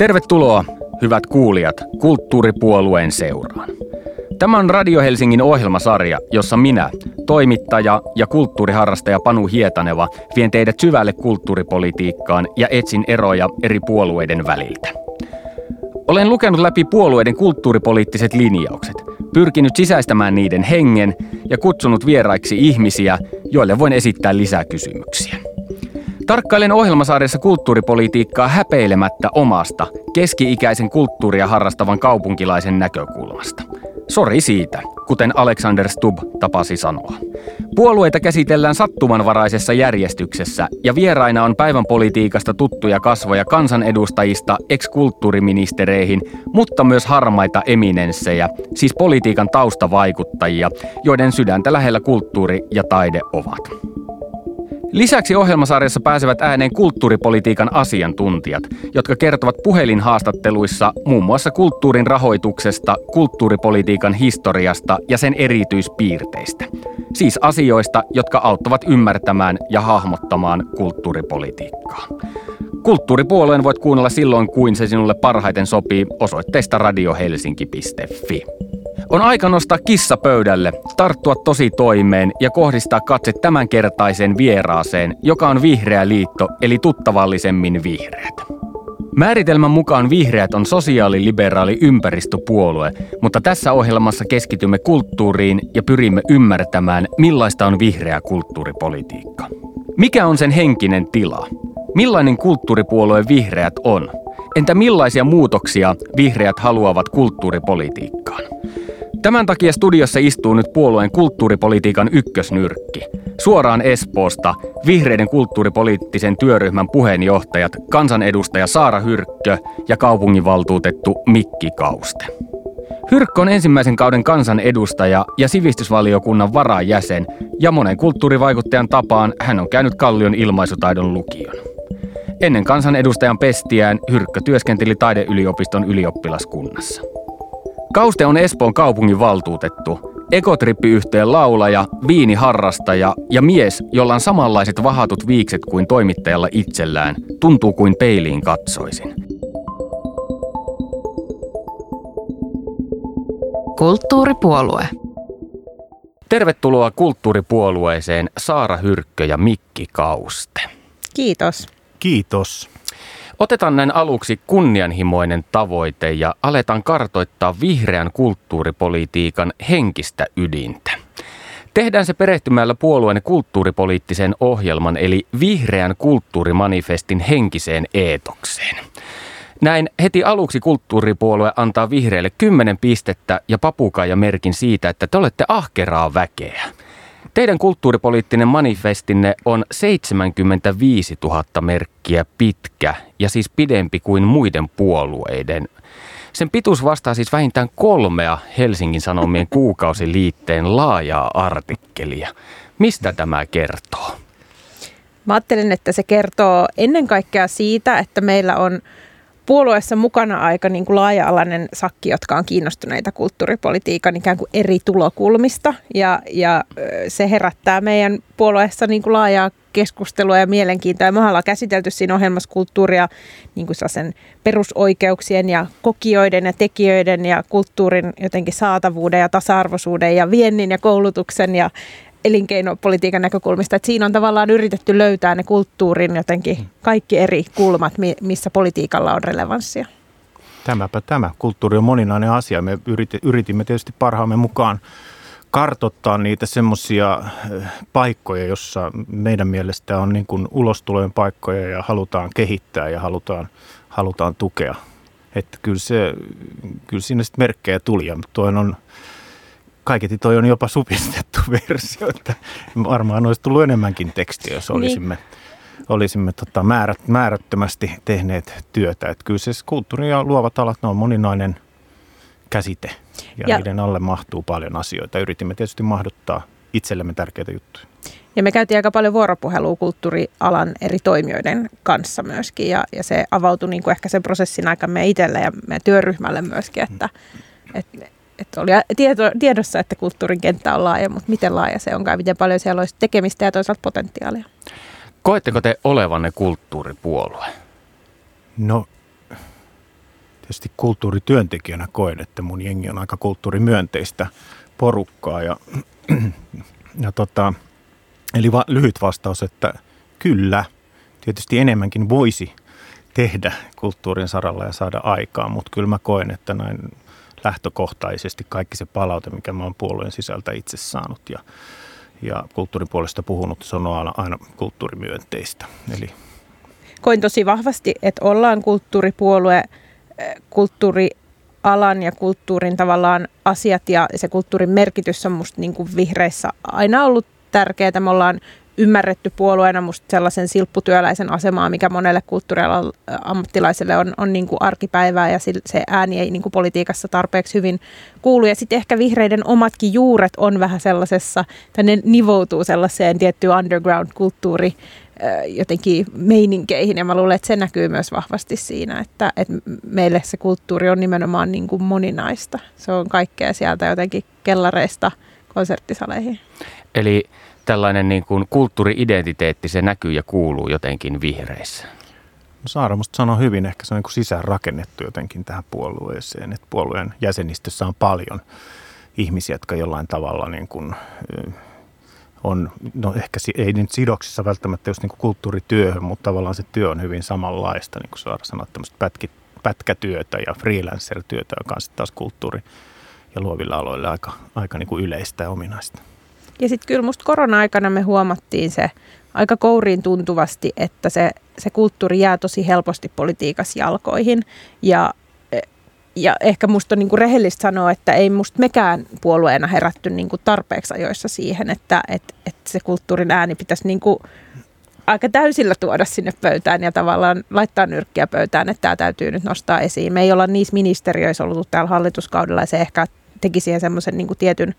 Tervetuloa, hyvät kuulijat, kulttuuripuolueen seuraan. Tämä on Radio Helsingin ohjelmasarja, jossa minä, toimittaja ja kulttuuriharrastaja Panu Hietaneva, vien teidät syvälle kulttuuripolitiikkaan ja etsin eroja eri puolueiden väliltä. Olen lukenut läpi puolueiden kulttuuripoliittiset linjaukset, pyrkinyt sisäistämään niiden hengen ja kutsunut vieraiksi ihmisiä, joille voin esittää lisää kysymyksiä. Tarkkailen ohjelmasarjassa kulttuuripolitiikkaa häpeilemättä omasta, keski-ikäisen kulttuuria harrastavan kaupunkilaisen näkökulmasta. Sori siitä, kuten Alexander Stubb tapasi sanoa. Puolueita käsitellään sattumanvaraisessa järjestyksessä ja vieraina on päivän politiikasta tuttuja kasvoja kansanedustajista ex-kulttuuriministereihin, mutta myös harmaita eminenssejä, siis politiikan taustavaikuttajia, joiden sydäntä lähellä kulttuuri ja taide ovat. Lisäksi ohjelmasarjassa pääsevät ääneen kulttuuripolitiikan asiantuntijat, jotka kertovat puhelinhaastatteluissa muun muassa kulttuurin rahoituksesta, kulttuuripolitiikan historiasta ja sen erityispiirteistä. Siis asioista, jotka auttavat ymmärtämään ja hahmottamaan kulttuuripolitiikkaa. Kulttuuripuolueen voit kuunnella silloin, kuin se sinulle parhaiten sopii osoitteesta radiohelsinki.fi. On aika nostaa kissa pöydälle, tarttua tosi toimeen ja kohdistaa katse tämänkertaiseen vieraaseen, joka on Vihreä liitto eli tuttavallisemmin vihreät. Määritelmän mukaan vihreät on sosiaaliliberaali ympäristöpuolue, mutta tässä ohjelmassa keskitymme kulttuuriin ja pyrimme ymmärtämään, millaista on vihreä kulttuuripolitiikka. Mikä on sen henkinen tila? Millainen kulttuuripuolue vihreät on? Entä millaisia muutoksia vihreät haluavat kulttuuripolitiikkaan? Tämän takia studiossa istuu nyt puolueen kulttuuripolitiikan ykkösnyrkki. Suoraan Espoosta vihreiden kulttuuripoliittisen työryhmän puheenjohtajat, kansanedustaja Saara Hyrkkö ja kaupunginvaltuutettu Mikki Kauste. Hyrkkö on ensimmäisen kauden kansanedustaja ja sivistysvaliokunnan varajäsen, ja monen kulttuurivaikuttajan tapaan hän on käynyt Kallion ilmaisutaidon lukion. Ennen kansanedustajan pestiään Hyrkkö työskenteli taideyliopiston ylioppilaskunnassa. Kauste on Espoon kaupungin valtuutettu, ekotrippiyhteen laulaja, viiniharrastaja ja mies, jolla on samanlaiset vahatut viikset kuin toimittajalla itsellään. Tuntuu kuin peiliin katsoisin. Kulttuuripuolue. Tervetuloa kulttuuripuolueeseen Saara Hyrkkö ja Mikki Kauste. Kiitos. Kiitos. Otetaan näin aluksi kunnianhimoinen tavoite ja aletaan kartoittaa vihreän kulttuuripolitiikan henkistä ydintä. Tehdään se perehtymällä puolueen kulttuuripoliittisen ohjelman eli vihreän kulttuurimanifestin henkiseen eetokseen. Näin heti aluksi kulttuuripuolue antaa vihreille 10 pistettä ja merkin siitä, että te olette ahkeraa väkeä. Teidän kulttuuripoliittinen manifestinne on 75 000 merkkiä pitkä ja siis pidempi kuin muiden puolueiden. Sen pituus vastaa siis vähintään kolmea Helsingin Sanomien kuukausiliitteen laajaa artikkelia. Mistä tämä kertoo? Mä ajattelen, että se kertoo ennen kaikkea siitä, että meillä on puolueessa mukana aika niin kuin laaja-alainen sakki, jotka on kiinnostuneita kulttuuripolitiikan ikään kuin eri tulokulmista. Ja, ja se herättää meidän puolueessa niin kuin laajaa keskustelua ja mielenkiintoa. me ollaan käsitelty siinä ohjelmassa kulttuuria niin kuin sen perusoikeuksien ja kokijoiden ja tekijöiden ja kulttuurin jotenkin saatavuuden ja tasa-arvoisuuden ja viennin ja koulutuksen ja elinkeinopolitiikan näkökulmista, että siinä on tavallaan yritetty löytää ne kulttuurin jotenkin mm. kaikki eri kulmat, missä politiikalla on relevanssia. Tämäpä tämä. Kulttuuri on moninainen asia. Me yritimme tietysti parhaamme mukaan kartottaa niitä semmoisia eh, paikkoja, jossa meidän mielestä on niin kuin ulostulojen paikkoja ja halutaan kehittää ja halutaan, halutaan tukea. Että kyllä, se, kyllä siinä sitten merkkejä tuli ja on kaiketi toi on jopa supistettu versio, että varmaan olisi tullut enemmänkin tekstiä, jos niin. olisimme, niin. olisimme tota määrät, määrättömästi tehneet työtä. Että kyllä se kulttuuri ja luovat alat, ne on moninainen käsite ja, ja niiden alle mahtuu paljon asioita. Yritimme tietysti mahduttaa itsellemme tärkeitä juttuja. Ja me käytiin aika paljon vuoropuhelua kulttuurialan eri toimijoiden kanssa myöskin ja, ja se avautui niin kuin ehkä sen prosessin aikana me itselle ja meidän työryhmälle myöskin, että, että että oli tieto, tiedossa, että kulttuurin kenttä on laaja, mutta miten laaja se onkaan, miten paljon siellä olisi tekemistä ja toisaalta potentiaalia. Koetteko te olevanne kulttuuripuolue? No, tietysti kulttuurityöntekijänä koen, että mun jengi on aika kulttuurimyönteistä porukkaa. Ja, ja tota, eli va, lyhyt vastaus, että kyllä, tietysti enemmänkin voisi tehdä kulttuurin saralla ja saada aikaa, mutta kyllä mä koen, että näin lähtökohtaisesti kaikki se palaute, mikä mä oon puolueen sisältä itse saanut ja, ja kulttuurin puolesta puhunut, se on aina, aina kulttuurimyönteistä. Eli koin tosi vahvasti, että ollaan kulttuuripuolue, eh, kulttuurialan ja kulttuurin tavallaan asiat ja se kulttuurin merkitys on musta niin kuin vihreissä aina ollut tärkeää. Me ollaan ymmärretty puolueena musta sellaisen silpputyöläisen asemaa, mikä monelle kulttuurialan ammattilaiselle on, on niin kuin arkipäivää ja se ääni ei niin kuin politiikassa tarpeeksi hyvin kuulu. Ja sitten ehkä vihreiden omatkin juuret on vähän sellaisessa, että ne nivoutuu sellaiseen tiettyyn underground-kulttuuri jotenkin meininkeihin ja mä luulen, että se näkyy myös vahvasti siinä, että, että meille se kulttuuri on nimenomaan niin kuin moninaista. Se on kaikkea sieltä jotenkin kellareista konserttisaleihin. Eli tällainen niin kuin kulttuuri-identiteetti, se näkyy ja kuuluu jotenkin vihreissä? No Saara musta sanoi hyvin, ehkä se on niin sisään rakennettu jotenkin tähän puolueeseen, että puolueen jäsenistössä on paljon ihmisiä, jotka jollain tavalla niin kuin, on, no ehkä ei nyt sidoksissa välttämättä just niin kulttuurityöhön, mutta tavallaan se työ on hyvin samanlaista, niin kuin Saara sanoi, tämmöistä pätki, pätkätyötä ja freelancer-työtä, joka on sitten taas kulttuuri- ja luovilla aloilla aika, aika niin kuin yleistä ja ominaista. Ja sitten kyllä musta korona-aikana me huomattiin se aika kouriin tuntuvasti, että se, se kulttuuri jää tosi helposti politiikassa jalkoihin. Ja, ja ehkä musta on niin kuin rehellistä sanoa, että ei musta mekään puolueena herätty niin kuin tarpeeksi ajoissa siihen, että, että, että se kulttuurin ääni pitäisi niin kuin aika täysillä tuoda sinne pöytään ja tavallaan laittaa nyrkkiä pöytään, että tämä täytyy nyt nostaa esiin. Me ei olla niissä ministeriöissä ollut täällä hallituskaudella ja se ehkä teki siihen semmoisen niin tietyn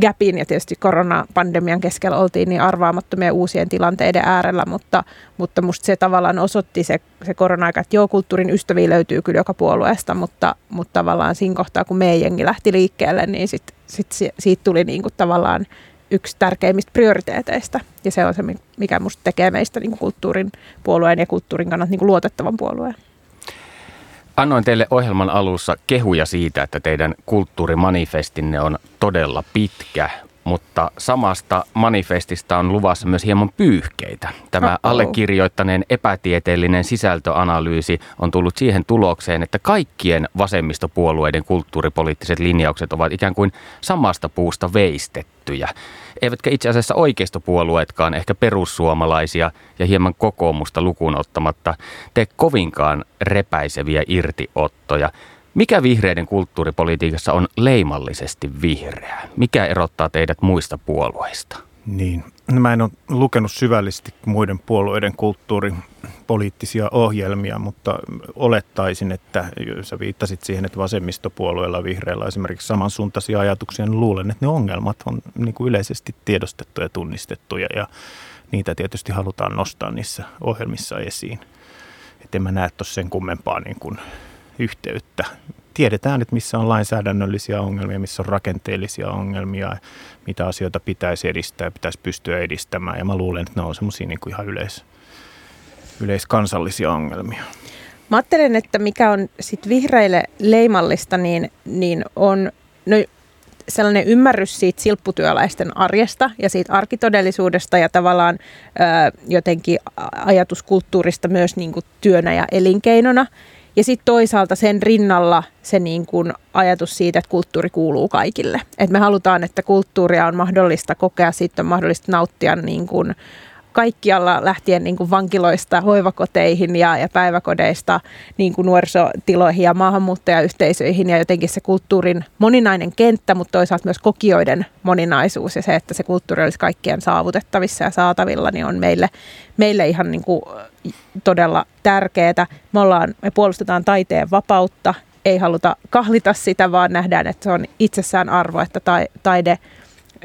gapin ja tietysti koronapandemian keskellä oltiin niin arvaamattomia uusien tilanteiden äärellä, mutta, mutta musta se tavallaan osoitti se, se korona-aika, että joo, kulttuurin ystäviä löytyy kyllä joka puolueesta, mutta, mutta tavallaan siinä kohtaa, kun meidän jengi lähti liikkeelle, niin sit, sit siitä tuli niin kuin tavallaan yksi tärkeimmistä prioriteeteista. Ja se on se, mikä musta tekee meistä niin kulttuurin puolueen ja kulttuurin kannalta niin luotettavan puolueen. Annoin teille ohjelman alussa kehuja siitä, että teidän kulttuurimanifestinne on todella pitkä, mutta samasta manifestista on luvassa myös hieman pyyhkeitä. Tämä Uh-oh. allekirjoittaneen epätieteellinen sisältöanalyysi on tullut siihen tulokseen, että kaikkien vasemmistopuolueiden kulttuuripoliittiset linjaukset ovat ikään kuin samasta puusta veistettyjä eivätkä itse asiassa oikeistopuolueetkaan, ehkä perussuomalaisia ja hieman kokoomusta lukuun ottamatta, tee kovinkaan repäiseviä irtiottoja. Mikä vihreiden kulttuuripolitiikassa on leimallisesti vihreää? Mikä erottaa teidät muista puolueista? Niin, no mä en ole lukenut syvällisesti muiden puolueiden kulttuuripoliittisia ohjelmia, mutta olettaisin, että sä viittasit siihen, että vasemmistopuolueella vihreillä esimerkiksi samansuuntaisia ajatuksia, niin luulen, että ne ongelmat on niin kuin yleisesti tiedostettu ja tunnistettuja ja niitä tietysti halutaan nostaa niissä ohjelmissa esiin. Että en mä näe tuossa sen kummempaa niin kuin yhteyttä tiedetään, että missä on lainsäädännöllisiä ongelmia, missä on rakenteellisia ongelmia, mitä asioita pitäisi edistää ja pitäisi pystyä edistämään. Ja mä luulen, että ne on semmoisia niin ihan yleis, yleiskansallisia ongelmia. Mä ajattelen, että mikä on sit vihreille leimallista, niin, niin on no, sellainen ymmärrys siitä silpputyöläisten arjesta ja siitä arkitodellisuudesta ja tavallaan ö, jotenkin ajatuskulttuurista myös niin kuin työnä ja elinkeinona. Ja sitten toisaalta sen rinnalla se niin kuin ajatus siitä, että kulttuuri kuuluu kaikille. Et me halutaan, että kulttuuria on mahdollista kokea, siitä on mahdollista nauttia niin kuin kaikkialla lähtien niin kuin vankiloista hoivakoteihin ja, ja päiväkodeista niin kuin nuorisotiloihin ja maahanmuuttajayhteisöihin ja jotenkin se kulttuurin moninainen kenttä, mutta toisaalta myös kokijoiden moninaisuus ja se, että se kulttuuri olisi kaikkien saavutettavissa ja saatavilla, niin on meille, meille ihan niin kuin todella tärkeää. Me, ollaan, me puolustetaan taiteen vapautta, ei haluta kahlita sitä, vaan nähdään, että se on itsessään arvo, että taide –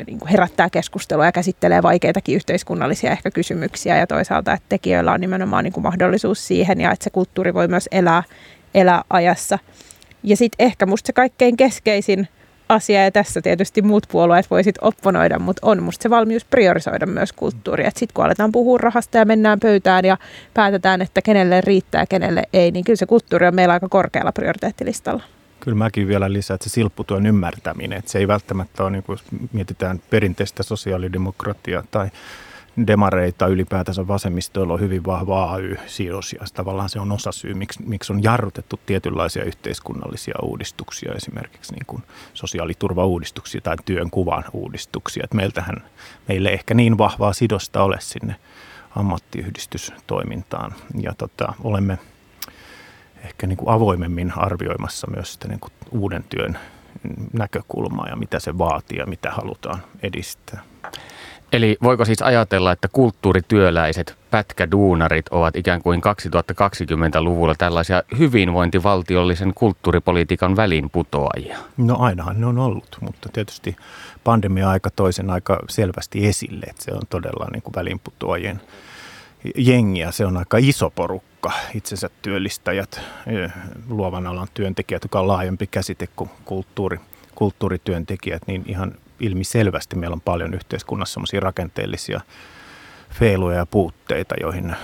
niin kuin herättää keskustelua ja käsittelee vaikeitakin yhteiskunnallisia ehkä kysymyksiä ja toisaalta, että tekijöillä on nimenomaan niin kuin mahdollisuus siihen ja että se kulttuuri voi myös elää, elää ajassa. Ja sitten ehkä musta se kaikkein keskeisin asia, ja tässä tietysti muut puolueet voisit opponoida, mutta on musta se valmius priorisoida myös kulttuuria. Sitten kun aletaan puhua rahasta ja mennään pöytään ja päätetään, että kenelle riittää kenelle ei, niin kyllä se kulttuuri on meillä aika korkealla prioriteettilistalla. Kyllä mäkin vielä lisään, että se silpputyön ymmärtäminen, että se ei välttämättä ole, niin kuin mietitään perinteistä sosiaalidemokratiaa tai demareita ylipäätänsä vasemmistoilla on hyvin vahva AY-sidos ja tavallaan se on osa syy, miksi, miksi on jarrutettu tietynlaisia yhteiskunnallisia uudistuksia, esimerkiksi niin kuin sosiaaliturvauudistuksia tai työnkuvan uudistuksia. Että meiltähän, meille ehkä niin vahvaa sidosta ole sinne ammattiyhdistystoimintaan ja tota, olemme ehkä niin kuin avoimemmin arvioimassa myös sitä niin kuin uuden työn näkökulmaa ja mitä se vaatii ja mitä halutaan edistää. Eli voiko siis ajatella, että kulttuurityöläiset, pätkäduunarit ovat ikään kuin 2020-luvulla tällaisia hyvinvointivaltiollisen kulttuuripolitiikan välinputoajia? No ainahan ne on ollut, mutta tietysti pandemia-aika toisen aika selvästi esille, että se on todella niin kuin välinputoajien jengiä. Se on aika iso porukka, itsensä työllistäjät, eh, luovan alan työntekijät, joka on laajempi käsite kuin kulttuuri, kulttuurityöntekijät, niin ihan ilmi selvästi meillä on paljon yhteiskunnassa sellaisia rakenteellisia feiluja ja puutteita, joihin,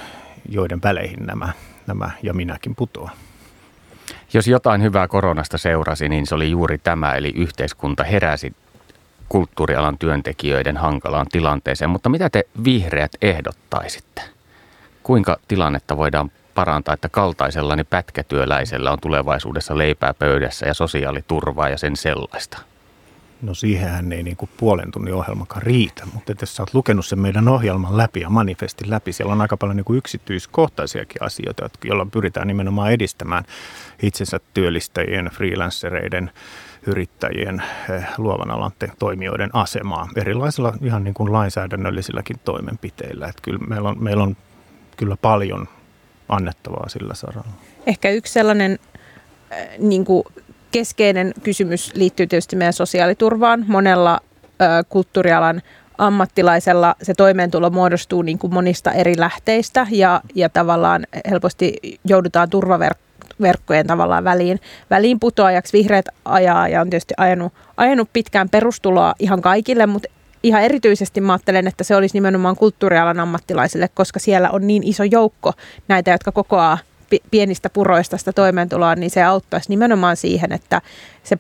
joiden väleihin nämä, nämä ja minäkin putoan. Jos jotain hyvää koronasta seurasi, niin se oli juuri tämä, eli yhteiskunta heräsi kulttuurialan työntekijöiden hankalaan tilanteeseen. Mutta mitä te vihreät ehdottaisitte? Kuinka tilannetta voidaan parantaa, että kaltaisellani pätkätyöläisellä on tulevaisuudessa leipää pöydässä ja sosiaaliturvaa ja sen sellaista? No siihenhän ei niin kuin puolen tunnin ohjelmakaan riitä, mutta jos sä oot lukenut sen meidän ohjelman läpi ja manifestin läpi, siellä on aika paljon niin kuin yksityiskohtaisiakin asioita, joilla pyritään nimenomaan edistämään itsensä työllistäjien, freelancereiden, yrittäjien, eh, luovan alan toimijoiden asemaa erilaisilla ihan niin kuin lainsäädännöllisilläkin toimenpiteillä. Että kyllä meillä on, meillä on kyllä paljon annettavaa sillä saralla. Ehkä yksi sellainen äh, niin kuin keskeinen kysymys liittyy tietysti meidän sosiaaliturvaan. Monella ö, kulttuurialan ammattilaisella se toimeentulo muodostuu niin kuin monista eri lähteistä ja, ja tavallaan helposti joudutaan turvaverkkojen tavallaan väliin, väliin putoajaksi. Vihreät ajaa ja on tietysti ajanut, ajanut pitkään perustuloa ihan kaikille, mutta ihan erityisesti mä ajattelen, että se olisi nimenomaan kulttuurialan ammattilaisille, koska siellä on niin iso joukko näitä, jotka kokoaa pienistä puroista sitä toimeentuloa, niin se auttaisi nimenomaan siihen, että se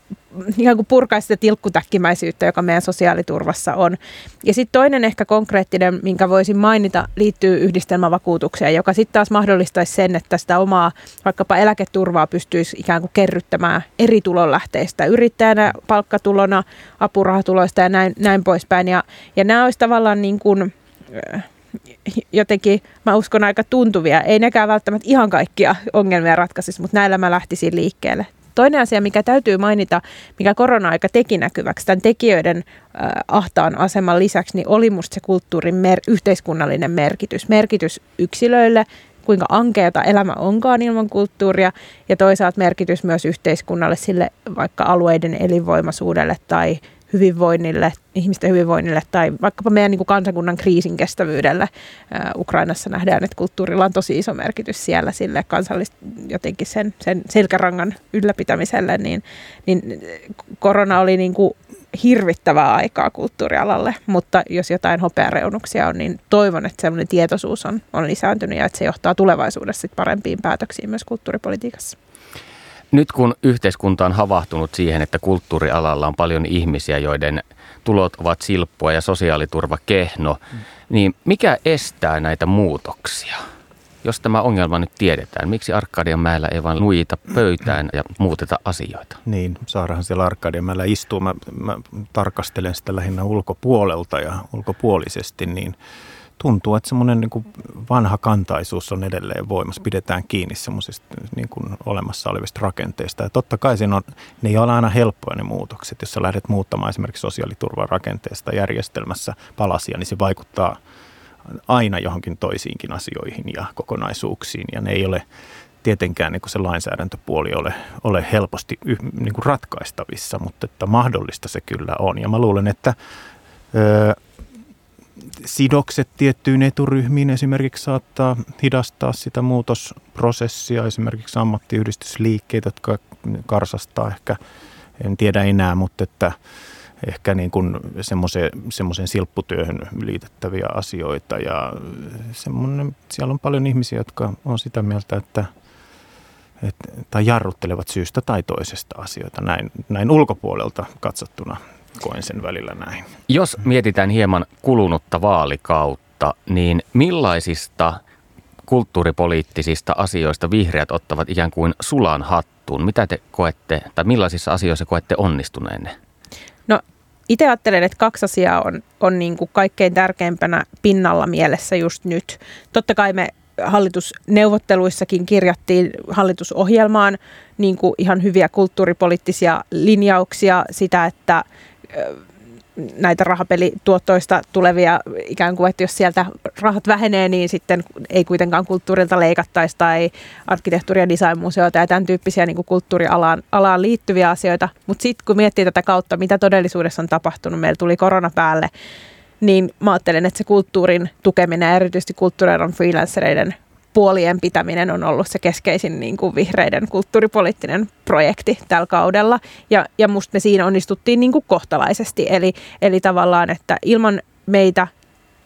ikään kuin purkaisi sitä tilkkutäkkimäisyyttä, joka meidän sosiaaliturvassa on. Ja sitten toinen ehkä konkreettinen, minkä voisin mainita, liittyy yhdistelmävakuutukseen, joka sitten taas mahdollistaisi sen, että sitä omaa vaikkapa eläketurvaa pystyisi ikään kuin kerryttämään eri tulonlähteistä, yrittäjänä, palkkatulona, apurahatuloista ja näin, näin poispäin. Ja, ja nämä olisi tavallaan niin kuin, jotenkin, mä uskon, aika tuntuvia. Ei nekään välttämättä ihan kaikkia ongelmia ratkaisisi, mutta näillä mä lähtisin liikkeelle. Toinen asia, mikä täytyy mainita, mikä korona-aika teki näkyväksi tämän tekijöiden äh, ahtaan aseman lisäksi, niin oli musta se kulttuurin mer- yhteiskunnallinen merkitys. Merkitys yksilöille, kuinka ankeata elämä onkaan ilman kulttuuria ja toisaalta merkitys myös yhteiskunnalle, sille vaikka alueiden elinvoimaisuudelle tai hyvinvoinnille, ihmisten hyvinvoinnille tai vaikkapa meidän niin kuin kansakunnan kriisin kestävyydelle. Ukrainassa nähdään, että kulttuurilla on tosi iso merkitys siellä sille kansallista jotenkin sen, sen selkärangan ylläpitämiselle, niin, niin korona oli niin kuin hirvittävää aikaa kulttuurialalle, mutta jos jotain hopeareunuksia on, niin toivon, että sellainen tietoisuus on, on lisääntynyt ja että se johtaa tulevaisuudessa parempiin päätöksiin myös kulttuuripolitiikassa. Nyt kun yhteiskunta on havahtunut siihen, että kulttuurialalla on paljon ihmisiä, joiden tulot ovat silppua ja sosiaaliturva kehno, niin mikä estää näitä muutoksia? Jos tämä ongelma nyt tiedetään, miksi Arkadian mäellä ei vain nuita pöytään ja muuteta asioita? Niin, Saarahan siellä Arkadian mäellä istuu. Mä, mä tarkastelen sitä lähinnä ulkopuolelta ja ulkopuolisesti, niin – tuntuu, että semmoinen niin vanha kantaisuus on edelleen voimassa. Pidetään kiinni semmoisista niin kuin olemassa olevista rakenteista. Ja totta kai siinä on, ne ei ole aina helppoja ne muutokset. Jos sä lähdet muuttamaan esimerkiksi sosiaaliturvan rakenteesta järjestelmässä palasia, niin se vaikuttaa aina johonkin toisiinkin asioihin ja kokonaisuuksiin. Ja ne ei ole tietenkään niin kuin se lainsäädäntöpuoli ole, ole helposti niin kuin ratkaistavissa, mutta että mahdollista se kyllä on. Ja mä luulen, että öö, sidokset tiettyyn eturyhmiin esimerkiksi saattaa hidastaa sitä muutosprosessia, esimerkiksi ammattiyhdistysliikkeitä, jotka karsastaa ehkä en tiedä enää, mutta että ehkä niin kuin semmoisen silpputyöhön liitettäviä asioita. Ja semmoinen, siellä on paljon ihmisiä, jotka on sitä mieltä, että et, tai jarruttelevat syystä tai toisesta asioita näin, näin ulkopuolelta katsottuna koen sen välillä näin. Jos mietitään hieman kulunutta vaalikautta, niin millaisista kulttuuripoliittisista asioista vihreät ottavat ikään kuin sulan hattuun? Mitä te koette, tai millaisissa asioissa koette onnistuneenne? No itse ajattelen, että kaksi asiaa on, on niin kuin kaikkein tärkeimpänä pinnalla mielessä just nyt. Totta kai me hallitusneuvotteluissakin kirjattiin hallitusohjelmaan niin kuin ihan hyviä kulttuuripoliittisia linjauksia, sitä, että näitä rahapelituottoista tulevia ikään kuin, että jos sieltä rahat vähenee, niin sitten ei kuitenkaan kulttuurilta leikattaisi tai arkkitehtuuri- ja designmuseoita ja tämän tyyppisiä niin kuin kulttuurialaan alaan liittyviä asioita. Mutta sitten kun miettii tätä kautta, mitä todellisuudessa on tapahtunut, meillä tuli korona päälle, niin mä ajattelen, että se kulttuurin tukeminen ja erityisesti kulttuurialan freelancereiden puolien pitäminen on ollut se keskeisin niin kuin vihreiden kulttuuripoliittinen projekti tällä kaudella. Ja, ja musta me siinä onnistuttiin niin kuin kohtalaisesti. Eli, eli tavallaan, että ilman meitä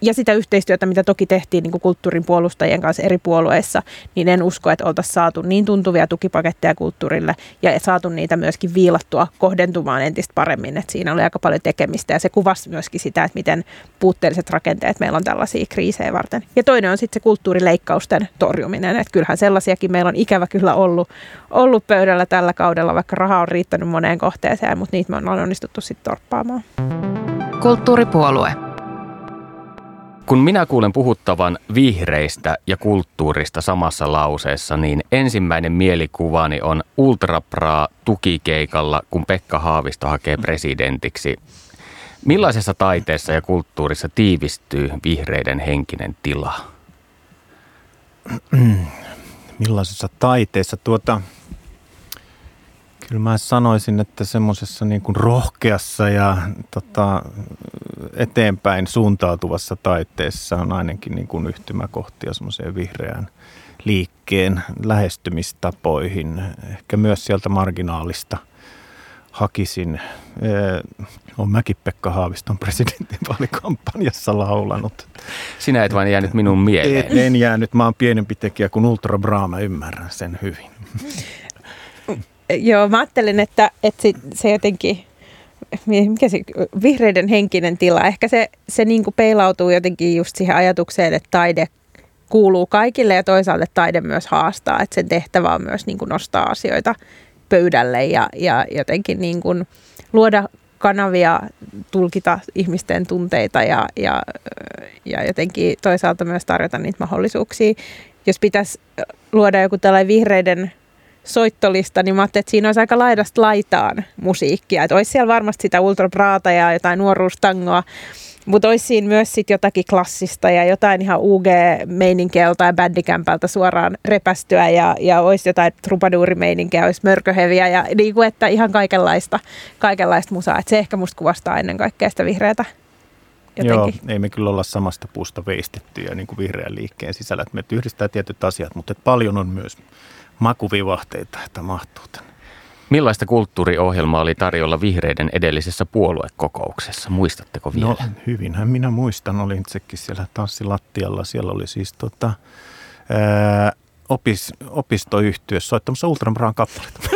ja sitä yhteistyötä, mitä toki tehtiin niin kuin kulttuurin puolustajien kanssa eri puolueissa, niin en usko, että oltaisiin saatu niin tuntuvia tukipaketteja kulttuurille ja saatu niitä myöskin viilattua kohdentumaan entistä paremmin. Että siinä oli aika paljon tekemistä ja se kuvasi myöskin sitä, että miten puutteelliset rakenteet meillä on tällaisia kriisejä varten. Ja toinen on sitten se kulttuurileikkausten torjuminen. Että kyllähän sellaisiakin meillä on ikävä kyllä ollut, ollut pöydällä tällä kaudella, vaikka raha on riittänyt moneen kohteeseen, mutta niitä me ollaan onnistuttu sitten torppaamaan. Kulttuuripuolue. Kun minä kuulen puhuttavan vihreistä ja kulttuurista samassa lauseessa, niin ensimmäinen mielikuvani on Ultrapraa tukikeikalla, kun Pekka Haavisto hakee presidentiksi. Millaisessa taiteessa ja kulttuurissa tiivistyy vihreiden henkinen tila? Millaisessa taiteessa? Tuota, Kyllä mä sanoisin, että semmoisessa niin kuin rohkeassa ja tota, eteenpäin suuntautuvassa taiteessa on ainakin niin kuin yhtymäkohtia semmoiseen vihreään liikkeen lähestymistapoihin. Ehkä myös sieltä marginaalista hakisin. On mäkin Pekka Haaviston presidentinvaalikampanjassa laulanut. Sinä et vain jäänyt minun mieleen. En, en jäänyt. Mä oon pienempi tekijä kuin Ultra Bra, mä ymmärrän sen hyvin. Joo, mä ajattelen, että, että se jotenkin, mikä se vihreiden henkinen tila, ehkä se, se niin kuin peilautuu jotenkin just siihen ajatukseen, että taide kuuluu kaikille ja toisaalta taide myös haastaa, että sen tehtävä on myös niin kuin nostaa asioita pöydälle ja, ja jotenkin niin kuin luoda kanavia tulkita ihmisten tunteita ja, ja, ja jotenkin toisaalta myös tarjota niitä mahdollisuuksia. Jos pitäisi luoda joku tällainen vihreiden soittolista, niin mä ajattelin, että siinä olisi aika laidasta laitaan musiikkia. Että olisi siellä varmasti sitä ultrabraata ja jotain nuoruustangoa, mutta olisi siinä myös sit jotakin klassista ja jotain ihan UG-meininkiä joltain bändikämpältä suoraan repästyä ja, ja olisi jotain trubaduurimeininkiä, olisi mörköheviä ja niin kuin, että ihan kaikenlaista, kaikenlaista musaa. Et se ehkä musta kuvastaa ennen kaikkea sitä vihreätä jotenkin. Joo, ei me kyllä olla samasta puusta veistettyjä niin kuin vihreän liikkeen sisällä. Me yhdistää tietyt asiat, mutta paljon on myös makuvivahteita, että mahtuu tänne. Millaista kulttuuriohjelmaa oli tarjolla vihreiden edellisessä puoluekokouksessa? Muistatteko vielä? No hyvinhän minä muistan. Olin itsekin siellä tanssilattialla. Siellä oli siis tota, ää, opis, opistoyhtiössä soittamassa Ultrambraan kappaleita.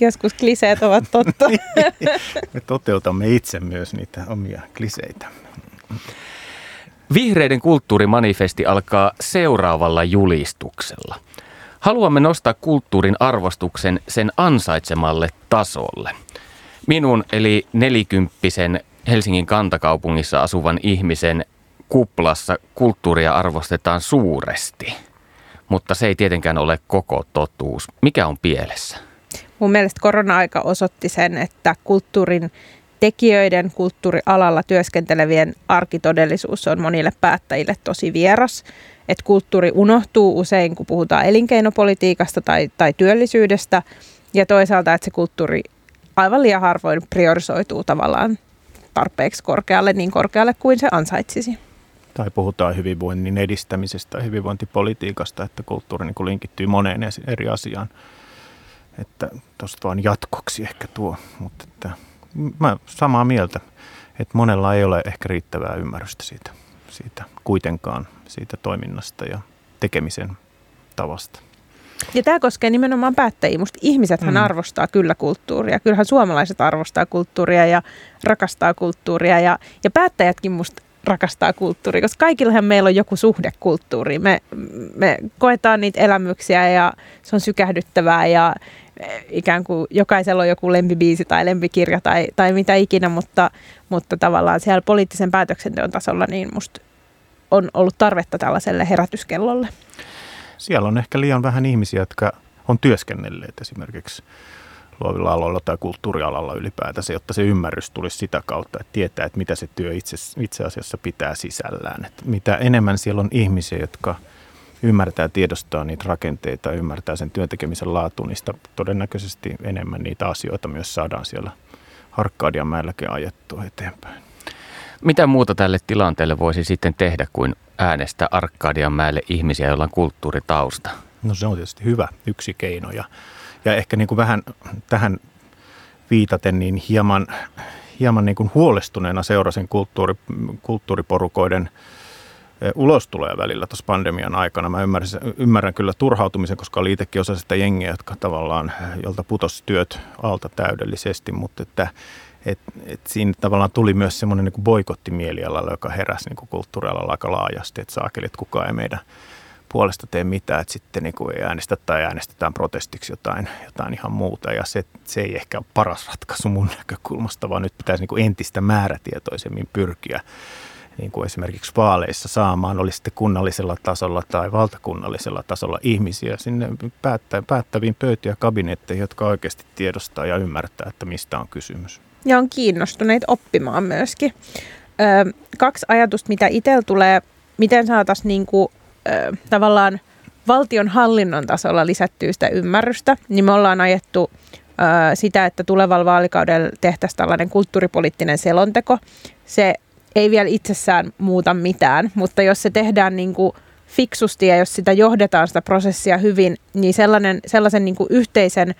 Joskus kliseet ovat totta. Me toteutamme itse myös niitä omia kliseitä. Vihreiden kulttuurimanifesti alkaa seuraavalla julistuksella. Haluamme nostaa kulttuurin arvostuksen sen ansaitsemalle tasolle. Minun eli nelikymppisen Helsingin kantakaupungissa asuvan ihmisen kuplassa kulttuuria arvostetaan suuresti. Mutta se ei tietenkään ole koko totuus. Mikä on pielessä? Mun mielestä korona-aika osoitti sen, että kulttuurin tekijöiden kulttuurialalla työskentelevien arkitodellisuus on monille päättäjille tosi vieras. Että kulttuuri unohtuu usein, kun puhutaan elinkeinopolitiikasta tai, tai työllisyydestä. Ja toisaalta, että se kulttuuri aivan liian harvoin priorisoituu tavallaan tarpeeksi korkealle, niin korkealle kuin se ansaitsisi. Tai puhutaan hyvinvoinnin edistämisestä ja hyvinvointipolitiikasta, että kulttuuri niin linkittyy moneen eri asiaan että tuosta vaan jatkoksi ehkä tuo. Mutta että, mä samaa mieltä, että monella ei ole ehkä riittävää ymmärrystä siitä, siitä kuitenkaan siitä toiminnasta ja tekemisen tavasta. Ja tämä koskee nimenomaan päättäjiä. Musta ihmisethän mm. arvostaa kyllä kulttuuria. Kyllähän suomalaiset arvostaa kulttuuria ja rakastaa kulttuuria. Ja, ja päättäjätkin musta rakastaa kulttuuria, koska kaikillahan meillä on joku suhde kulttuuriin. Me, me koetaan niitä elämyksiä ja se on sykähdyttävää ja ikään kuin jokaisella on joku lempibiisi tai lempikirja tai, tai mitä ikinä, mutta, mutta tavallaan siellä poliittisen päätöksenteon tasolla niin musta on ollut tarvetta tällaiselle herätyskellolle. Siellä on ehkä liian vähän ihmisiä, jotka on työskennelleet esimerkiksi luovilla aloilla tai kulttuurialalla ylipäätänsä, jotta se ymmärrys tulisi sitä kautta, että tietää, että mitä se työ itse, itse asiassa pitää sisällään. Että mitä enemmän siellä on ihmisiä, jotka ymmärtää tiedostaa niitä rakenteita, ymmärtää sen työntekemisen laatu, niin sitä todennäköisesti enemmän niitä asioita myös saadaan siellä Harkkadian mäelläkin ajettua eteenpäin. Mitä muuta tälle tilanteelle voisi sitten tehdä kuin äänestää Arkadian mäelle ihmisiä, joilla on kulttuuritausta? No se on tietysti hyvä yksi keino ja, ja ehkä niin kuin vähän tähän viitaten niin hieman, hieman niin kuin huolestuneena seurasin kulttuuri, kulttuuriporukoiden ulostuloja välillä tuossa pandemian aikana. Mä ymmärrän, ymmärrän kyllä turhautumisen, koska oli itsekin osa sitä jengiä, jotka tavallaan, jolta putosi työt alta täydellisesti, mutta että et, et siinä tavallaan tuli myös semmoinen niin boikottimielialalla, joka heräsi niin kulttuurialalla aika laajasti, että saakelit kukaan ei meidän puolesta tee mitään, että sitten niin kuin ei äänestä tai äänestetään protestiksi jotain, jotain ihan muuta. Ja se, se ei ehkä ole paras ratkaisu mun näkökulmasta, vaan nyt pitäisi niin kuin entistä määrätietoisemmin pyrkiä niin kuin esimerkiksi vaaleissa saamaan, oli sitten kunnallisella tasolla tai valtakunnallisella tasolla ihmisiä sinne päättä, päättäviin pöytiä kabinetteihin, jotka oikeasti tiedostaa ja ymmärtää, että mistä on kysymys ja on kiinnostuneet oppimaan myöskin. Ö, kaksi ajatusta, mitä itsellä tulee, miten saataisiin niinku, ö, tavallaan valtion hallinnon tasolla lisättyä sitä ymmärrystä, niin me ollaan ajettu sitä, että tulevalla vaalikaudella tehtäisiin tällainen kulttuuripoliittinen selonteko. Se ei vielä itsessään muuta mitään, mutta jos se tehdään niin kuin fiksusti ja jos sitä johdetaan sitä prosessia hyvin, niin sellainen, sellaisen niin kuin yhteisen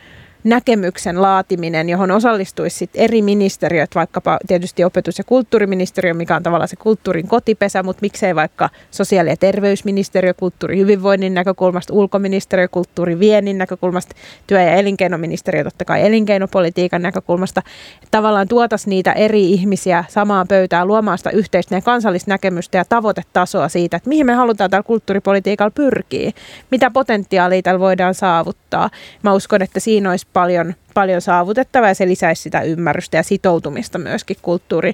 näkemyksen laatiminen, johon osallistuisi sit eri ministeriöt, vaikkapa tietysti opetus- ja kulttuuriministeriö, mikä on tavallaan se kulttuurin kotipesä, mutta miksei vaikka sosiaali- ja terveysministeriö kulttuurihyvinvoinnin näkökulmasta, ulkoministeriö kulttuuriviennin näkökulmasta, työ- ja elinkeinoministeriö totta kai elinkeinopolitiikan näkökulmasta. Tavallaan tuotas niitä eri ihmisiä samaan pöytään luomaan sitä yhteistä kansallista näkemystä ja tavoitetasoa siitä, että mihin me halutaan tällä kulttuuripolitiikalla pyrkiä, mitä potentiaalia tällä voidaan saavuttaa. Mä uskon, että siinä olisi paljon, paljon saavutettavaa ja se lisäisi sitä ymmärrystä ja sitoutumista myöskin kulttuuri,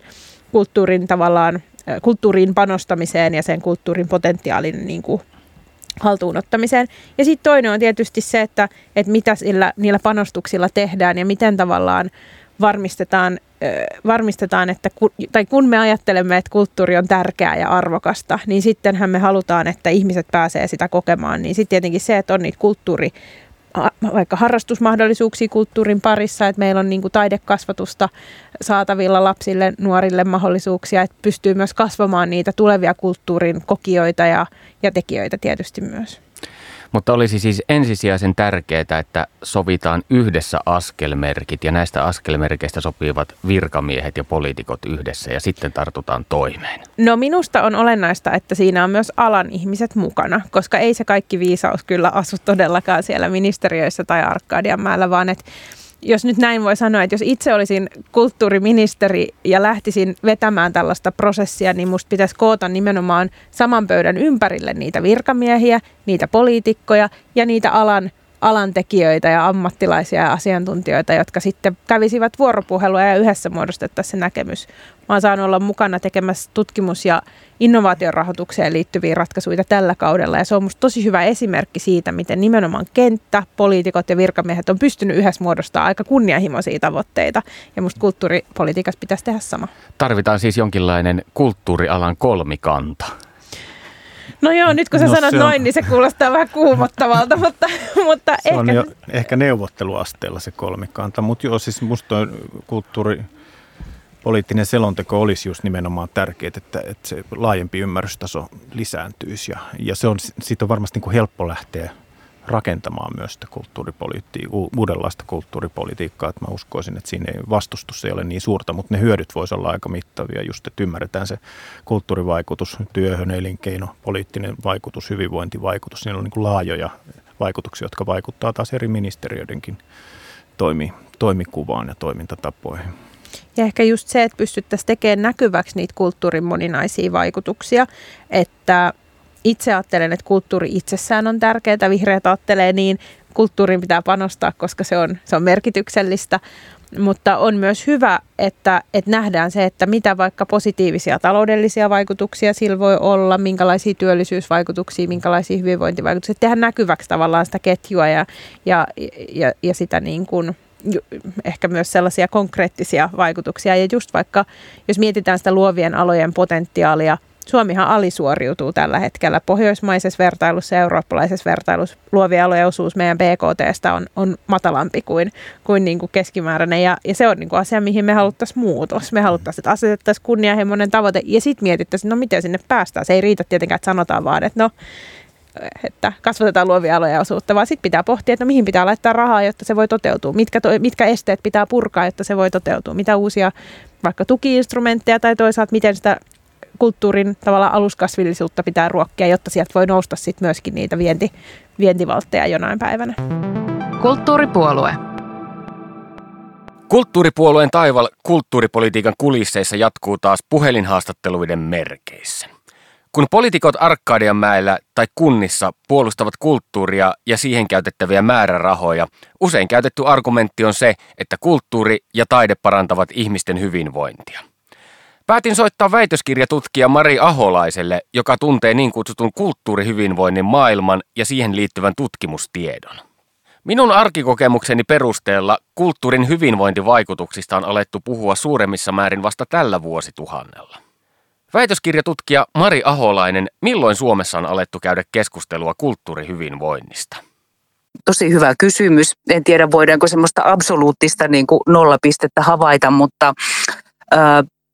kulttuurin tavallaan, kulttuuriin panostamiseen ja sen kulttuurin potentiaalin niin kuin haltuunottamiseen. Ja sitten toinen on tietysti se, että, että mitä sillä, niillä panostuksilla tehdään ja miten tavallaan varmistetaan, varmistetaan että tai kun me ajattelemme, että kulttuuri on tärkeää ja arvokasta, niin sittenhän me halutaan, että ihmiset pääsee sitä kokemaan. Niin sitten tietenkin se, että on niitä kulttuuri vaikka harrastusmahdollisuuksia kulttuurin parissa, että meillä on niin kuin taidekasvatusta saatavilla lapsille, nuorille mahdollisuuksia, että pystyy myös kasvamaan niitä tulevia kulttuurin kokijoita ja, ja tekijöitä tietysti myös. Mutta olisi siis ensisijaisen tärkeää, että sovitaan yhdessä askelmerkit ja näistä askelmerkeistä sopivat virkamiehet ja poliitikot yhdessä ja sitten tartutaan toimeen. No minusta on olennaista, että siinä on myös alan ihmiset mukana, koska ei se kaikki viisaus kyllä asu todellakaan siellä ministeriöissä tai Arkadianmäellä, vaan että jos nyt näin voi sanoa, että jos itse olisin kulttuuriministeri ja lähtisin vetämään tällaista prosessia, niin musta pitäisi koota nimenomaan saman pöydän ympärille niitä virkamiehiä, niitä poliitikkoja ja niitä alan alan tekijöitä ja ammattilaisia ja asiantuntijoita, jotka sitten kävisivät vuoropuhelua ja yhdessä muodostettaisiin se näkemys. Mä oon saanut olla mukana tekemässä tutkimus- ja innovaatiorahoitukseen liittyviä ratkaisuja tällä kaudella ja se on musta tosi hyvä esimerkki siitä, miten nimenomaan kenttä, poliitikot ja virkamiehet on pystynyt yhdessä muodostamaan aika kunnianhimoisia tavoitteita ja musta kulttuuripolitiikassa pitäisi tehdä sama. Tarvitaan siis jonkinlainen kulttuurialan kolmikanta. No joo, nyt kun sä no sanot noin, on... niin se kuulostaa vähän kuumottavalta, mutta, mutta se ehkä... on jo ehkä neuvotteluasteella se kolmikanta, mutta joo, siis musta kulttuuri, poliittinen selonteko olisi just nimenomaan tärkeää, että, että se laajempi ymmärrystaso lisääntyisi ja, ja se on, siitä on varmasti niin kuin helppo lähteä rakentamaan myös sitä kulttuuripolitiikkaa, uudenlaista kulttuuripolitiikkaa. Että mä uskoisin, että siinä ei, vastustus ei ole niin suurta, mutta ne hyödyt voisivat olla aika mittavia, just että ymmärretään se kulttuurivaikutus työhön, elinkeino, poliittinen vaikutus, hyvinvointivaikutus. Siinä on niin kuin laajoja vaikutuksia, jotka vaikuttavat taas eri ministeriöidenkin toimi, toimikuvaan ja toimintatapoihin. Ja ehkä just se, että pystyttäisiin tekemään näkyväksi niitä kulttuurin moninaisia vaikutuksia, että itse ajattelen, että kulttuuri itsessään on tärkeää, vihreät ajattelee niin, kulttuuriin pitää panostaa, koska se on, se on merkityksellistä, mutta on myös hyvä, että, että nähdään se, että mitä vaikka positiivisia taloudellisia vaikutuksia sillä voi olla, minkälaisia työllisyysvaikutuksia, minkälaisia hyvinvointivaikutuksia, tehdään näkyväksi tavallaan sitä ketjua ja, ja, ja, ja sitä niin kuin, ehkä myös sellaisia konkreettisia vaikutuksia. Ja just vaikka, jos mietitään sitä luovien alojen potentiaalia – Suomihan alisuoriutuu tällä hetkellä. Pohjoismaisessa vertailussa ja eurooppalaisessa vertailussa luovien alojen osuus meidän BKTstä on, on matalampi kuin, kuin, niin kuin keskimääräinen. Ja, ja se on niin kuin asia, mihin me haluttaisiin muutos. Me haluttaisiin, että asetettaisiin kunnianhimoinen tavoite ja sitten mietittäisiin, no miten sinne päästään. Se ei riitä tietenkään, että sanotaan vaan, että no että kasvatetaan luovia aloja osuutta, vaan sitten pitää pohtia, että no mihin pitää laittaa rahaa, jotta se voi toteutua. Mitkä, to, mitkä esteet pitää purkaa, jotta se voi toteutua. Mitä uusia vaikka tukiinstrumentteja tai toisaalta miten sitä kulttuurin tavalla aluskasvillisuutta pitää ruokkia, jotta sieltä voi nousta sit myöskin niitä vienti, vientivaltteja jonain päivänä. Kulttuuripuolue. Kulttuuripuolueen taival kulttuuripolitiikan kulisseissa jatkuu taas puhelinhaastatteluiden merkeissä. Kun poliitikot Arkadianmäellä tai kunnissa puolustavat kulttuuria ja siihen käytettäviä määrärahoja, usein käytetty argumentti on se, että kulttuuri ja taide parantavat ihmisten hyvinvointia. Päätin soittaa väitöskirjatutkija Mari Aholaiselle, joka tuntee niin kutsutun kulttuurihyvinvoinnin maailman ja siihen liittyvän tutkimustiedon. Minun arkikokemukseni perusteella kulttuurin hyvinvointivaikutuksista on alettu puhua suuremmissa määrin vasta tällä vuosituhannella. Väitöskirjatutkija Mari Aholainen, milloin Suomessa on alettu käydä keskustelua kulttuurihyvinvoinnista? Tosi hyvä kysymys. En tiedä, voidaanko semmoista absoluuttista niin kuin nollapistettä havaita, mutta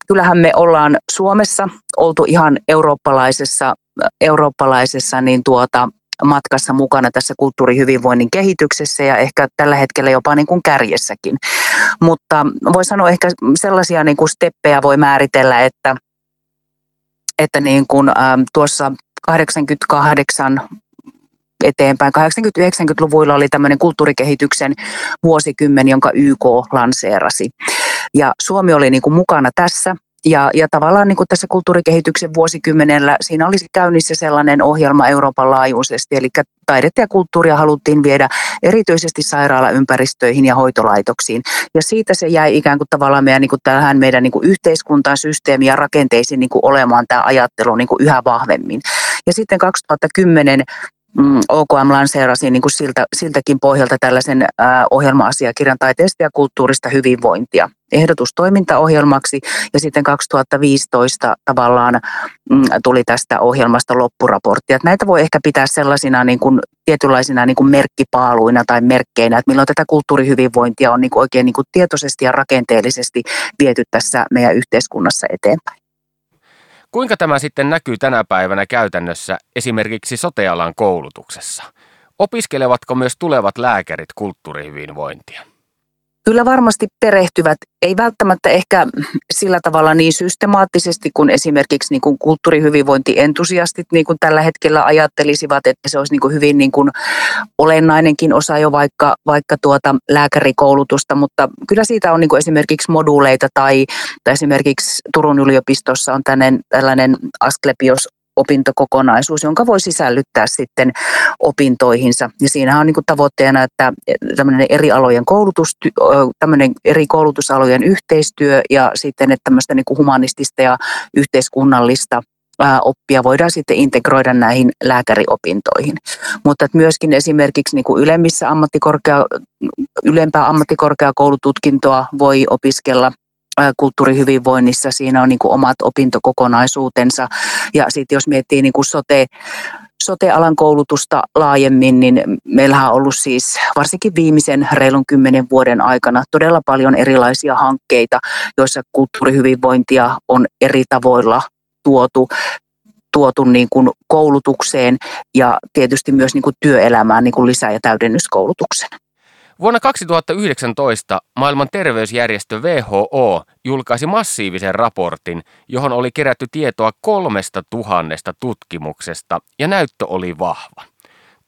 kyllähän me ollaan Suomessa oltu ihan eurooppalaisessa, eurooppalaisessa niin tuota, matkassa mukana tässä kulttuurihyvinvoinnin kehityksessä ja ehkä tällä hetkellä jopa niin kuin kärjessäkin. Mutta voi sanoa ehkä sellaisia niin kuin steppejä voi määritellä, että, että niin kuin, ähm, tuossa 88 eteenpäin. 80-90-luvuilla oli tämmöinen kulttuurikehityksen vuosikymmen, jonka YK lanseerasi. Ja Suomi oli niin kuin mukana tässä ja, ja tavallaan niin kuin tässä kulttuurikehityksen vuosikymmenellä siinä olisi käynnissä sellainen ohjelma Euroopan laajuisesti, eli taidetta ja kulttuuria haluttiin viedä erityisesti sairaalaympäristöihin ja hoitolaitoksiin. Ja siitä se jäi ikään kuin tavallaan meidän, niin kuin tähän meidän niin kuin yhteiskuntaan, systeemiin ja rakenteisiin niin kuin olemaan tämä ajattelu niin kuin yhä vahvemmin. Ja sitten 2010 mm, OKM lanseerasi niin kuin siltä, siltäkin pohjalta tällaisen ää, ohjelma-asiakirjan taiteesta ja kulttuurista hyvinvointia ehdotus toimintaohjelmaksi ja sitten 2015 tavallaan mm, tuli tästä ohjelmasta loppuraportti. Että näitä voi ehkä pitää sellaisina niin kuin, tietynlaisina niin kuin merkkipaaluina tai merkkeinä, että milloin tätä kulttuurihyvinvointia on niin kuin oikein niin kuin tietoisesti ja rakenteellisesti viety tässä meidän yhteiskunnassa eteenpäin. Kuinka tämä sitten näkyy tänä päivänä käytännössä esimerkiksi sotealan koulutuksessa? Opiskelevatko myös tulevat lääkärit kulttuurihyvinvointia? Kyllä varmasti perehtyvät, ei välttämättä ehkä sillä tavalla niin systemaattisesti kuin esimerkiksi niin kuin kulttuurihyvinvointientusiastit niin kuin tällä hetkellä ajattelisivat, että se olisi niin kuin hyvin niin kuin olennainenkin osa jo vaikka, vaikka tuota lääkärikoulutusta, mutta kyllä siitä on niin kuin esimerkiksi moduuleita tai, tai esimerkiksi Turun yliopistossa on tällainen, tällainen Asklepios opintokokonaisuus, jonka voi sisällyttää sitten opintoihinsa. Ja siinähän on niin tavoitteena, että tämmöinen eri alojen koulutus, tämmöinen eri koulutusalojen yhteistyö ja sitten, että tämmöistä niin humanistista ja yhteiskunnallista oppia voidaan sitten integroida näihin lääkäriopintoihin. Mutta että myöskin esimerkiksi niin kuin ylemmissä ammattikorkea, ylempää ammattikorkeakoulututkintoa voi opiskella kulttuurihyvinvoinnissa. Siinä on niin kuin omat opintokokonaisuutensa. Ja sitten jos miettii niin kuin sote, sote-alan koulutusta laajemmin, niin meillähän on ollut siis varsinkin viimeisen reilun kymmenen vuoden aikana todella paljon erilaisia hankkeita, joissa kulttuurihyvinvointia on eri tavoilla tuotu tuotu niin kuin koulutukseen ja tietysti myös niin kuin työelämään niin kuin lisä- ja täydennyskoulutuksen. Vuonna 2019 maailman terveysjärjestö WHO julkaisi massiivisen raportin, johon oli kerätty tietoa kolmesta tuhannesta tutkimuksesta ja näyttö oli vahva.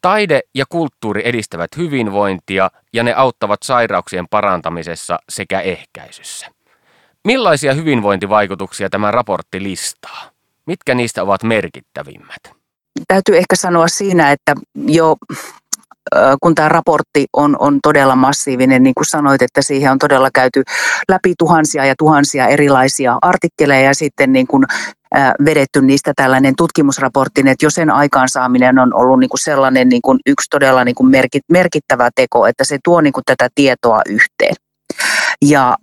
Taide ja kulttuuri edistävät hyvinvointia ja ne auttavat sairauksien parantamisessa sekä ehkäisyssä. Millaisia hyvinvointivaikutuksia tämä raportti listaa? Mitkä niistä ovat merkittävimmät? Täytyy ehkä sanoa siinä, että jo kun tämä raportti on, on todella massiivinen, niin kuin sanoit, että siihen on todella käyty läpi tuhansia ja tuhansia erilaisia artikkeleja ja sitten niin kuin vedetty niistä tällainen tutkimusraportti, että jo sen aikaansaaminen on ollut niin kuin sellainen niin kuin yksi todella niin kuin merkittävä teko, että se tuo niin kuin tätä tietoa yhteen. Ja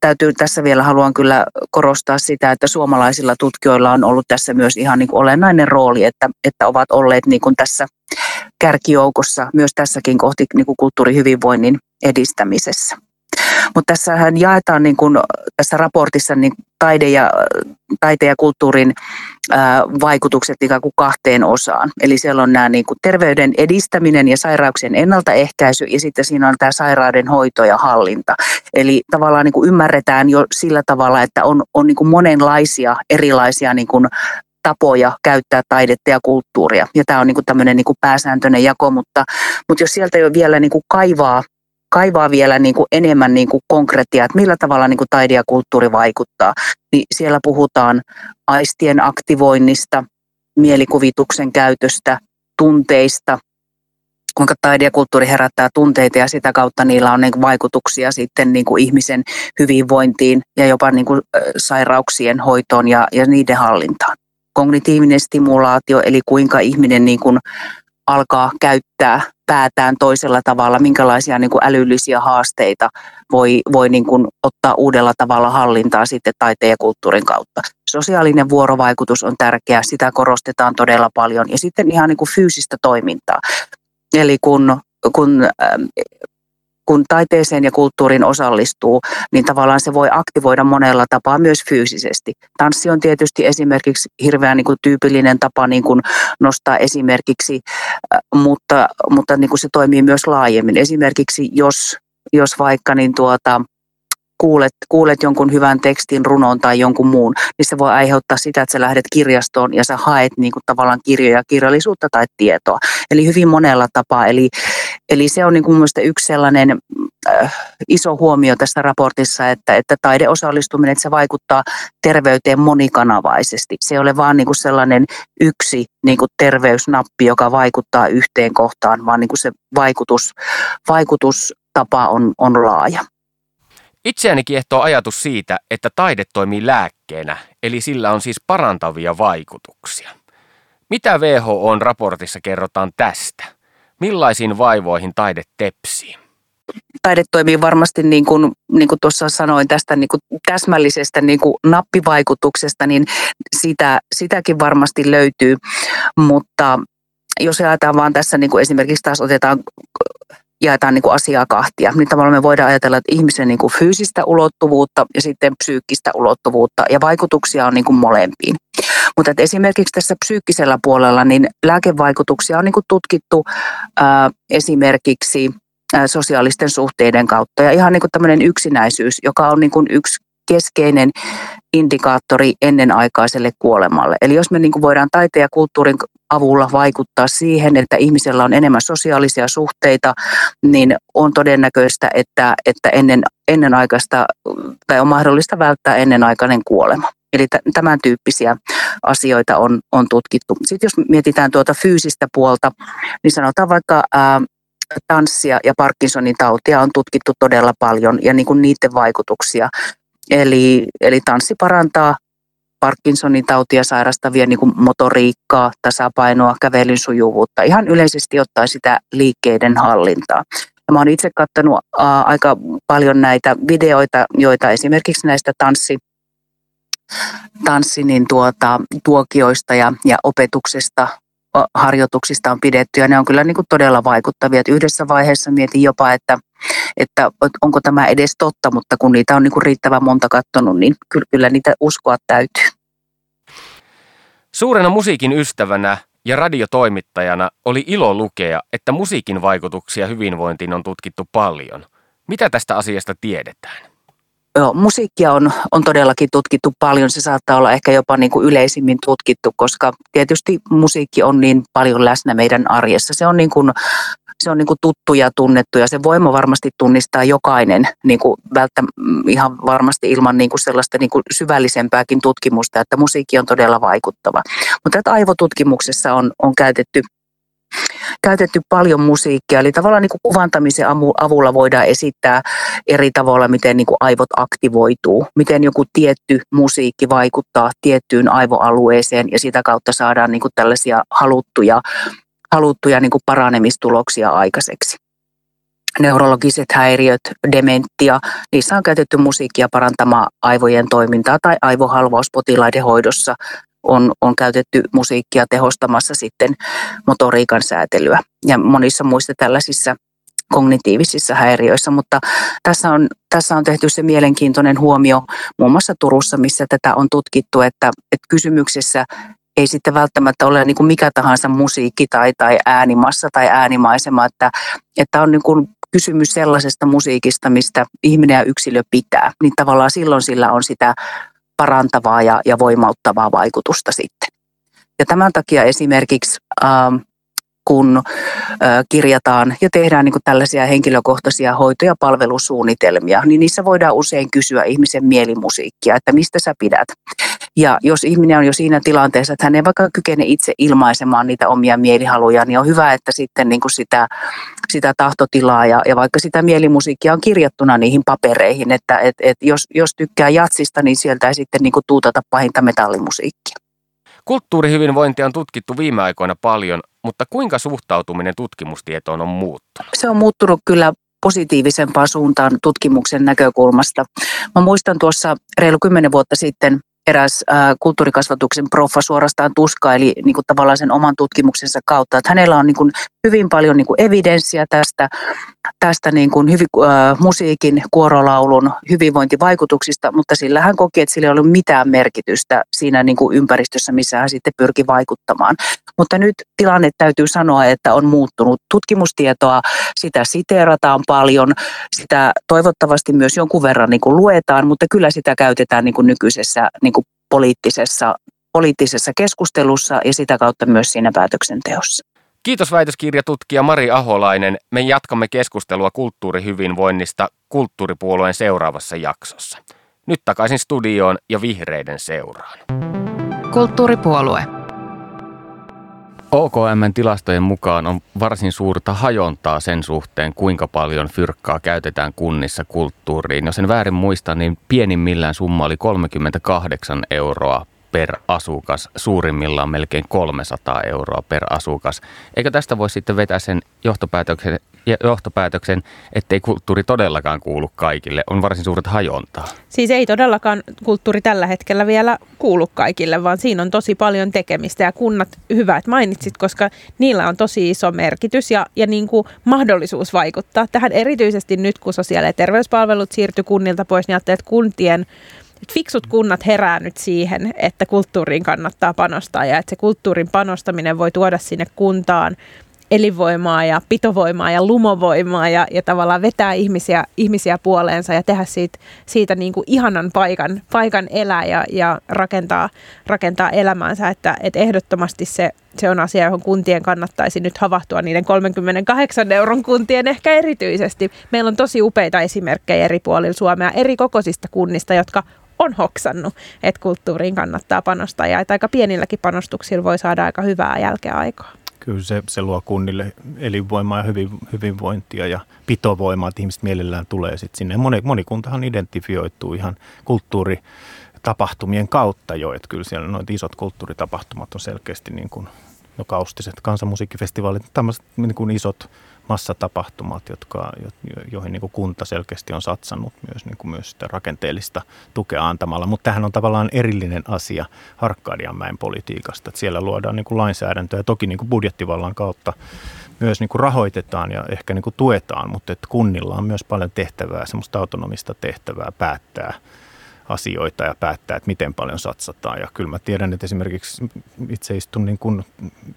täytyy tässä vielä haluan kyllä korostaa sitä, että suomalaisilla tutkijoilla on ollut tässä myös ihan niin kuin olennainen rooli, että, että ovat olleet niin kuin tässä kärkijoukossa myös tässäkin kohti niin kuin kulttuurihyvinvoinnin edistämisessä. Mutta tässähän jaetaan niin kuin, tässä raportissa niin taide ja, taiteen ja kulttuurin ää, vaikutukset ikään kuin kahteen osaan. Eli siellä on nämä niin kuin terveyden edistäminen ja sairauksien ennaltaehkäisy ja sitten siinä on tämä sairauden hoito ja hallinta. Eli tavallaan niin kuin ymmärretään jo sillä tavalla, että on, on niin kuin monenlaisia erilaisia niin kuin tapoja käyttää taidetta ja kulttuuria. Ja tämä on niin tämmöinen niin pääsääntöinen jako, mutta, mutta jos sieltä jo vielä niin kaivaa kaivaa vielä niin enemmän niin kuin konkretiaa, että millä tavalla niin taide ja kulttuuri vaikuttaa, niin siellä puhutaan aistien aktivoinnista, mielikuvituksen käytöstä, tunteista, kuinka taide ja kulttuuri herättää tunteita ja sitä kautta niillä on niin vaikutuksia sitten niin ihmisen hyvinvointiin ja jopa niin sairauksien hoitoon ja, ja niiden hallintaan. Kognitiivinen stimulaatio, eli kuinka ihminen niin kuin alkaa käyttää päätään toisella tavalla, minkälaisia niin kuin älyllisiä haasteita voi, voi niin kuin ottaa uudella tavalla hallintaa sitten taiteen ja kulttuurin kautta. Sosiaalinen vuorovaikutus on tärkeä, sitä korostetaan todella paljon. Ja sitten ihan niin kuin fyysistä toimintaa. Eli kun, kun kun taiteeseen ja kulttuuriin osallistuu, niin tavallaan se voi aktivoida monella tapaa myös fyysisesti. Tanssi on tietysti esimerkiksi hirveän niin kuin tyypillinen tapa niin kuin nostaa esimerkiksi, äh, mutta, mutta niin kuin se toimii myös laajemmin. Esimerkiksi jos, jos vaikka niin tuota, kuulet, kuulet jonkun hyvän tekstin, runon tai jonkun muun, niin se voi aiheuttaa sitä, että sä lähdet kirjastoon ja sä haet niin kuin tavallaan kirjoja, kirjallisuutta tai tietoa. Eli hyvin monella tapaa. Eli, eli se on niin kuin yksi sellainen äh, iso huomio tässä raportissa, että, että taideosallistuminen, että se vaikuttaa terveyteen monikanavaisesti. Se ei ole vaan niin sellainen yksi niin kuin terveysnappi, joka vaikuttaa yhteen kohtaan, vaan niin kuin se vaikutus, vaikutustapa on, on laaja. Itseäni kiehtoo ajatus siitä, että taide toimii lääkkeenä, eli sillä on siis parantavia vaikutuksia. Mitä WHOn raportissa kerrotaan tästä? Millaisiin vaivoihin taide tepsii? Taide toimii varmasti niin kuin, niin kuin tuossa sanoin tästä niin kuin täsmällisestä niin kuin nappivaikutuksesta, niin sitä, sitäkin varmasti löytyy, mutta jos ajatellaan vaan tässä niin kuin esimerkiksi taas otetaan jaetaan niin kuin asiaa kahtia, niin tavallaan me voidaan ajatella, että ihmisen niin kuin fyysistä ulottuvuutta ja sitten psyykkistä ulottuvuutta ja vaikutuksia on niin kuin molempiin. Mutta esimerkiksi tässä psyykkisellä puolella niin lääkevaikutuksia on niin kuin tutkittu ää, esimerkiksi ää, sosiaalisten suhteiden kautta ja ihan niin kuin tämmöinen yksinäisyys, joka on niin kuin yksi keskeinen indikaattori ennenaikaiselle kuolemalle. Eli jos me niin kuin voidaan taiteen ja kulttuurin avulla vaikuttaa siihen, että ihmisellä on enemmän sosiaalisia suhteita, niin on todennäköistä, että, että ennen, ennenaikaista tai on mahdollista välttää ennenaikainen kuolema. Eli tämän tyyppisiä asioita on, on tutkittu. Sitten jos mietitään tuota fyysistä puolta, niin sanotaan vaikka ää, tanssia ja Parkinsonin tautia on tutkittu todella paljon ja niin kuin niiden vaikutuksia. Eli, eli tanssi parantaa Parkinsonin tautia sairastavia niin kuin motoriikkaa, tasapainoa, kävelyn sujuvuutta, ihan yleisesti ottaen sitä liikkeiden hallintaa. Ja mä oon itse katsonut ää, aika paljon näitä videoita, joita esimerkiksi näistä tanssi, tanssi niin tuota, tuokioista ja, ja opetuksesta harjoituksista on pidetty ja ne on kyllä niin kuin todella vaikuttavia. Että yhdessä vaiheessa mietin jopa, että, että onko tämä edes totta, mutta kun niitä on niin kuin riittävän monta katsonut, niin kyllä, kyllä niitä uskoa täytyy. Suurena musiikin ystävänä ja radiotoimittajana oli ilo lukea, että musiikin vaikutuksia hyvinvointiin on tutkittu paljon. Mitä tästä asiasta tiedetään? Joo, musiikkia on, on todellakin tutkittu paljon. Se saattaa olla ehkä jopa niin kuin yleisimmin tutkittu, koska tietysti musiikki on niin paljon läsnä meidän arjessa. Se on niin kuin se on niin kuin tuttu ja tunnettu ja se voima varmasti tunnistaa jokainen niin kuin välttä, ihan varmasti ilman niin kuin sellaista niin kuin syvällisempääkin tutkimusta, että musiikki on todella vaikuttava. Mutta että aivotutkimuksessa on, on käytetty käytetty paljon musiikkia, eli tavallaan niin kuin kuvantamisen avulla voidaan esittää eri tavalla, miten niin kuin aivot aktivoituu, miten joku tietty musiikki vaikuttaa tiettyyn aivoalueeseen ja sitä kautta saadaan niin kuin tällaisia haluttuja haluttuja niin kuin paranemistuloksia aikaiseksi. Neurologiset häiriöt, dementia, niissä on käytetty musiikkia parantamaan aivojen toimintaa tai aivohalvauspotilaiden hoidossa on, on käytetty musiikkia tehostamassa sitten motoriikan säätelyä ja monissa muissa tällaisissa kognitiivisissa häiriöissä, mutta tässä on, tässä on tehty se mielenkiintoinen huomio muun muassa Turussa, missä tätä on tutkittu, että, että kysymyksessä ei sitten välttämättä ole niin kuin mikä tahansa musiikki tai, tai äänimassa tai äänimaisema, että, että on niin kuin kysymys sellaisesta musiikista, mistä ihminen ja yksilö pitää, niin tavallaan silloin sillä on sitä parantavaa ja, ja voimauttavaa vaikutusta sitten. Ja tämän takia esimerkiksi ähm, kun kirjataan ja tehdään niin tällaisia henkilökohtaisia hoito- ja palvelusuunnitelmia, niin niissä voidaan usein kysyä ihmisen mielimusiikkia, että mistä sä pidät. Ja jos ihminen on jo siinä tilanteessa, että hän ei vaikka kykene itse ilmaisemaan niitä omia mielihaluja, niin on hyvä, että sitten niin kuin sitä, sitä tahtotilaa ja, ja vaikka sitä mielimusiikkia on kirjattuna niihin papereihin, että et, et jos, jos tykkää jatsista, niin sieltä ei sitten niin kuin tuutata pahinta metallimusiikkia. Kulttuurihyvinvointia on tutkittu viime aikoina paljon, mutta kuinka suhtautuminen tutkimustietoon on muuttunut? Se on muuttunut kyllä positiivisempaan suuntaan tutkimuksen näkökulmasta. Mä muistan tuossa reilu kymmenen vuotta sitten eräs äh, kulttuurikasvatuksen proffa suorastaan tuskaili niin kuin tavallaan sen oman tutkimuksensa kautta, että hänellä on niin kuin hyvin paljon niin kuin evidenssiä tästä, tästä niin kuin hyvi, äh, musiikin, kuorolaulun hyvinvointivaikutuksista, mutta sillä hän koki, että sillä ei ollut mitään merkitystä siinä niin kuin ympäristössä, missä hän sitten pyrki vaikuttamaan. Mutta nyt tilanne täytyy sanoa, että on muuttunut. Tutkimustietoa, sitä siteerataan paljon, sitä toivottavasti myös jonkun verran niin kuin luetaan, mutta kyllä sitä käytetään niin kuin nykyisessä niin kuin poliittisessa, poliittisessa keskustelussa ja sitä kautta myös siinä päätöksenteossa. Kiitos väitöskirjatutkija Mari Aholainen. Me jatkamme keskustelua kulttuurihyvinvoinnista kulttuuripuolueen seuraavassa jaksossa. Nyt takaisin studioon ja vihreiden seuraan. Kulttuuripuolue. OKMn tilastojen mukaan on varsin suurta hajontaa sen suhteen, kuinka paljon fyrkkaa käytetään kunnissa kulttuuriin. Jos en väärin muista, niin pienimmillään summa oli 38 euroa per asukas, suurimmillaan melkein 300 euroa per asukas. Eikö tästä voi sitten vetää sen johtopäätöksen, johtopäätöksen, ettei kulttuuri todellakaan kuulu kaikille? On varsin suuret hajontaa. Siis ei todellakaan kulttuuri tällä hetkellä vielä kuulu kaikille, vaan siinä on tosi paljon tekemistä ja kunnat, hyvä että mainitsit, koska niillä on tosi iso merkitys ja, ja niin kuin mahdollisuus vaikuttaa tähän erityisesti nyt, kun sosiaali- ja terveyspalvelut siirtyi kunnilta pois, niin että kuntien että fiksut kunnat herää nyt siihen, että kulttuuriin kannattaa panostaa ja että se kulttuurin panostaminen voi tuoda sinne kuntaan elinvoimaa ja pitovoimaa ja lumovoimaa ja, ja tavallaan vetää ihmisiä, ihmisiä puoleensa ja tehdä siitä, siitä niin kuin ihanan paikan, paikan elää ja, ja rakentaa, rakentaa elämäänsä. Että, että ehdottomasti se, se on asia, johon kuntien kannattaisi nyt havahtua niiden 38 euron kuntien ehkä erityisesti. Meillä on tosi upeita esimerkkejä eri puolilla Suomea, eri kokoisista kunnista, jotka on hoksannut, että kulttuuriin kannattaa panostaa ja että aika pienilläkin panostuksilla voi saada aika hyvää jälkeä aikaa. Kyllä se, se luo kunnille elinvoimaa ja hyvin, hyvinvointia ja pitovoimaa, että ihmiset mielellään tulee sitten sinne. Moni, moni kuntahan identifioituu ihan kulttuuri tapahtumien kautta jo, että kyllä siellä noita isot kulttuuritapahtumat on selkeästi niin kuin no kaustiset kansanmusiikkifestivaalit, tämmöiset niin kuin isot massatapahtumat, jotka, joihin niin kuin kunta selkeästi on satsannut myös, niin kuin myös sitä rakenteellista tukea antamalla. Mutta tähän on tavallaan erillinen asia Harkkadianmäen politiikasta. Että siellä luodaan niin kuin lainsäädäntöä ja toki niin kuin budjettivallan kautta myös niin kuin rahoitetaan ja ehkä niin kuin tuetaan, mutta että kunnilla on myös paljon tehtävää, semmoista autonomista tehtävää päättää asioita ja päättää, että miten paljon satsataan. Ja kyllä mä tiedän, että esimerkiksi itse istun niin kuin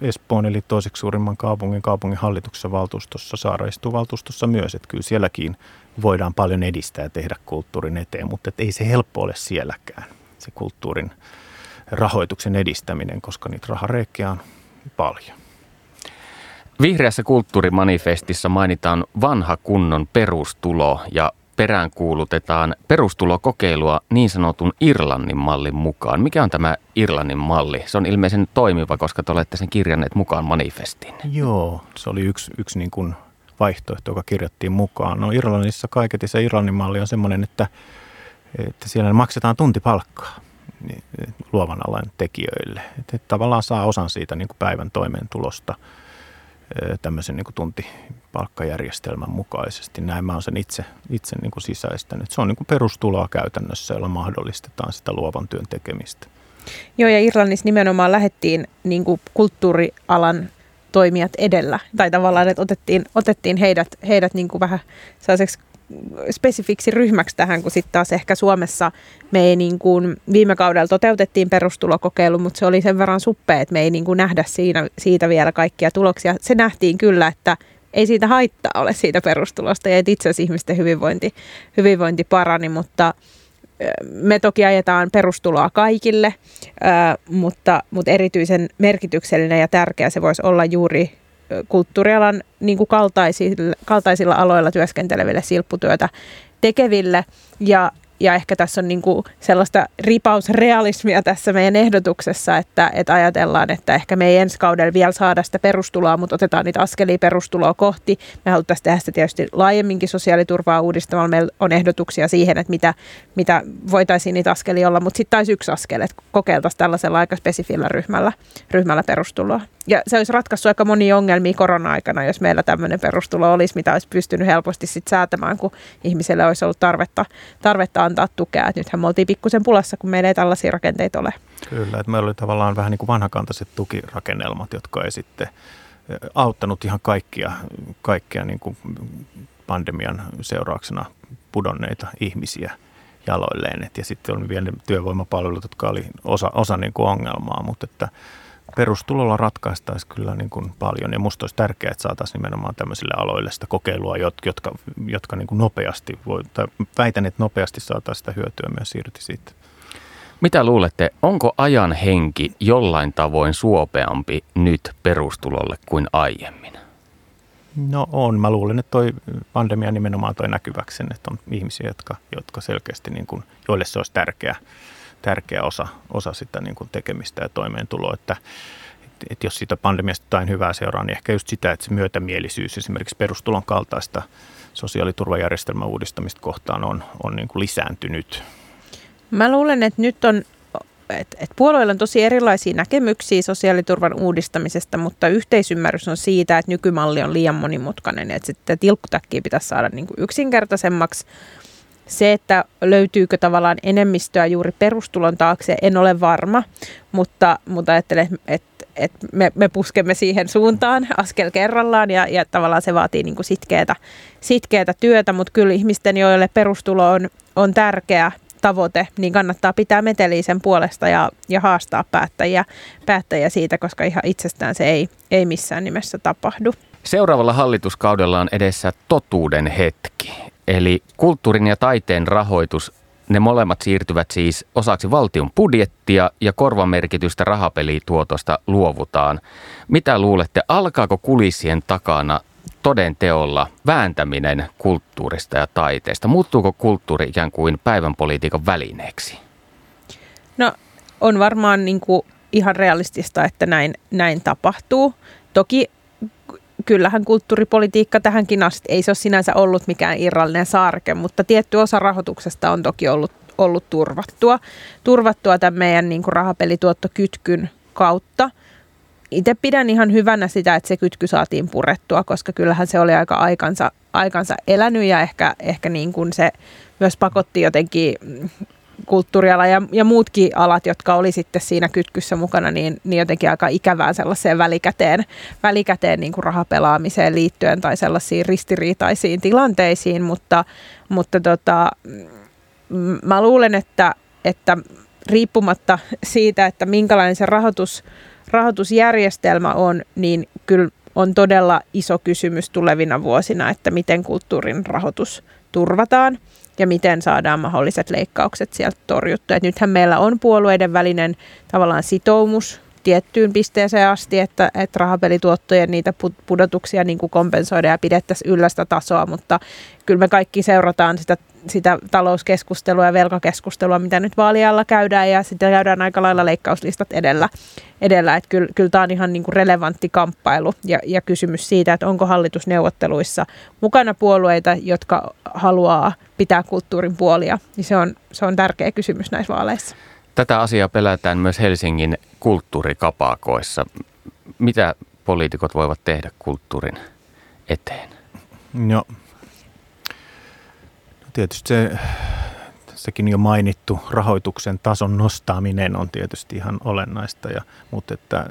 Espoon eli toiseksi suurimman kaupungin kaupungin hallituksessa valtuustossa, Saara istuu valtuustossa myös, että kyllä sielläkin voidaan paljon edistää ja tehdä kulttuurin eteen, mutta ei se helppo ole sielläkään, se kulttuurin rahoituksen edistäminen, koska niitä rahareikkiä on paljon. Vihreässä kulttuurimanifestissa mainitaan vanha kunnon perustulo ja peräänkuulutetaan perustulokokeilua niin sanotun Irlannin mallin mukaan. Mikä on tämä Irlannin malli? Se on ilmeisen toimiva, koska te olette sen kirjanneet mukaan manifestiin. Joo, se oli yksi, yksi niin kuin vaihtoehto, joka kirjattiin mukaan. No Irlannissa kaiketi se Irlannin malli on semmoinen, että, että siellä maksetaan tuntipalkkaa niin, luovan alan tekijöille. Että tavallaan saa osan siitä niin kuin päivän toimeentulosta – tämmöisen niin kuin tuntipalkkajärjestelmän mukaisesti. Näin mä oon sen itse, itse niin kuin sisäistänyt. Se on niin kuin perustuloa käytännössä, jolla mahdollistetaan sitä luovan työn tekemistä. Joo, ja Irlannissa nimenomaan lähettiin niin kuin kulttuurialan toimijat edellä. Tai tavallaan, että otettiin, otettiin heidät, heidät niin kuin vähän spesifiksi ryhmäksi tähän, kun sitten taas ehkä Suomessa me ei niin kuin, viime kaudella toteutettiin perustulokokeilu, mutta se oli sen verran suppea, että me ei niin kuin nähdä siinä, siitä vielä kaikkia tuloksia. Se nähtiin kyllä, että ei siitä haittaa ole siitä perustulosta ja itse asiassa ihmisten hyvinvointi, hyvinvointi parani, mutta me toki ajetaan perustuloa kaikille, mutta, mutta erityisen merkityksellinen ja tärkeä se voisi olla juuri kulttuurialan niin kuin kaltaisilla, kaltaisilla aloilla työskenteleville silpputyötä tekeville. Ja ja ehkä tässä on niin kuin sellaista ripausrealismia tässä meidän ehdotuksessa, että, että ajatellaan, että ehkä me ei ensi kaudella vielä saada sitä perustuloa, mutta otetaan niitä askelia perustuloa kohti. Me haluttaisiin tehdä sitä tietysti laajemminkin sosiaaliturvaa uudistamalla. Meillä on ehdotuksia siihen, että mitä, mitä voitaisiin niitä askelia olla, mutta sitten taisi yksi askel, että kokeiltaisiin tällaisella aika spesifillä ryhmällä, ryhmällä perustuloa. Ja se olisi ratkaissut aika monia ongelmia korona-aikana, jos meillä tämmöinen perustulo olisi, mitä olisi pystynyt helposti sit säätämään, kun ihmiselle olisi ollut tarvetta, tarvetta antaa tukea. Et nythän me oltiin pikkusen pulassa, kun meillä ei tällaisia rakenteita ole. Kyllä, että meillä oli tavallaan vähän niin kuin vanhakantaiset tukirakennelmat, jotka ei sitten auttanut ihan kaikkia, kaikkia niin kuin pandemian seurauksena pudonneita ihmisiä jaloilleen. Et ja sitten on vielä työvoimapalvelut, jotka oli osa, osa niin kuin ongelmaa, mutta että perustulolla ratkaistaisi kyllä niin kuin paljon. Ja minusta olisi tärkeää, että saataisiin nimenomaan tämmöisille aloille sitä kokeilua, jotka, jotka niin kuin nopeasti, voi, tai väitän, että nopeasti saataisiin sitä hyötyä myös irti siitä. Mitä luulette, onko ajan henki jollain tavoin suopeampi nyt perustulolle kuin aiemmin? No on. Mä luulen, että toi pandemia nimenomaan toi näkyväksi sen, että on ihmisiä, jotka, jotka selkeästi, niin kuin, joille se olisi tärkeää tärkeä osa, osa sitä niin kuin tekemistä ja toimeentuloa, että että jos siitä pandemiasta jotain hyvää seuraa, niin ehkä just sitä, että se myötämielisyys esimerkiksi perustulon kaltaista sosiaaliturvajärjestelmän uudistamista kohtaan on, on niin kuin lisääntynyt. Mä luulen, että nyt on että et puolueilla on tosi erilaisia näkemyksiä sosiaaliturvan uudistamisesta, mutta yhteisymmärrys on siitä, että nykymalli on liian monimutkainen, että sitten tilkkutäkkiä pitäisi saada niin kuin yksinkertaisemmaksi se, että löytyykö tavallaan enemmistöä juuri perustulon taakse, en ole varma, mutta, mutta ajattelen, että, että me, me puskemme siihen suuntaan askel kerrallaan ja, ja tavallaan se vaatii niin kuin sitkeätä, työtä, mutta kyllä ihmisten, joille perustulo on, on tärkeä tavoite, niin kannattaa pitää meteliä sen puolesta ja, ja haastaa päättäjiä, päättäjiä siitä, koska ihan itsestään se ei, ei missään nimessä tapahdu. Seuraavalla hallituskaudella on edessä totuuden hetki. Eli kulttuurin ja taiteen rahoitus, ne molemmat siirtyvät siis osaksi valtion budjettia ja korvamerkitystä rahapelituotosta luovutaan. Mitä luulette, alkaako kulissien takana toden teolla vääntäminen kulttuurista ja taiteesta? Muuttuuko kulttuuri ikään kuin päivän politiikan välineeksi? No on varmaan niin kuin ihan realistista, että näin, näin tapahtuu. Toki kyllähän kulttuuripolitiikka tähänkin asti, ei se ole sinänsä ollut mikään irrallinen saarke, mutta tietty osa rahoituksesta on toki ollut, ollut turvattua. Turvattua tämän meidän niin kuin rahapelituottokytkyn kautta. Itse pidän ihan hyvänä sitä, että se kytky saatiin purettua, koska kyllähän se oli aika aikansa, aikansa elänyt ja ehkä, ehkä niin kuin se myös pakotti jotenkin kulttuuriala ja, ja muutkin alat, jotka oli sitten siinä kytkyssä mukana, niin, niin jotenkin aika ikävään sellaiseen välikäteen, välikäteen niin kuin rahapelaamiseen liittyen tai sellaisiin ristiriitaisiin tilanteisiin, mutta, mutta tota, mä luulen, että, että riippumatta siitä, että minkälainen se rahoitus, rahoitusjärjestelmä on, niin kyllä on todella iso kysymys tulevina vuosina, että miten kulttuurin rahoitus turvataan ja miten saadaan mahdolliset leikkaukset sieltä torjuttua. Et nythän meillä on puolueiden välinen tavallaan sitoumus tiettyyn pisteeseen asti, että, että rahapelituottojen niitä pudotuksia niin kuin kompensoida ja pidettäisiin yllä sitä tasoa, mutta kyllä me kaikki seurataan sitä, sitä talouskeskustelua ja velkakeskustelua, mitä nyt vaalialla käydään ja sitten käydään aika lailla leikkauslistat edellä. edellä. Että kyllä, kyllä tämä on ihan niin kuin relevantti kamppailu ja, ja kysymys siitä, että onko hallitusneuvotteluissa mukana puolueita, jotka haluaa pitää kulttuurin puolia, niin se on, se on tärkeä kysymys näissä vaaleissa. Tätä asiaa pelätään myös Helsingin kulttuurikapakoissa. Mitä poliitikot voivat tehdä kulttuurin eteen? No, no tietysti se, tässäkin jo mainittu rahoituksen tason nostaminen on tietysti ihan olennaista, ja, mutta että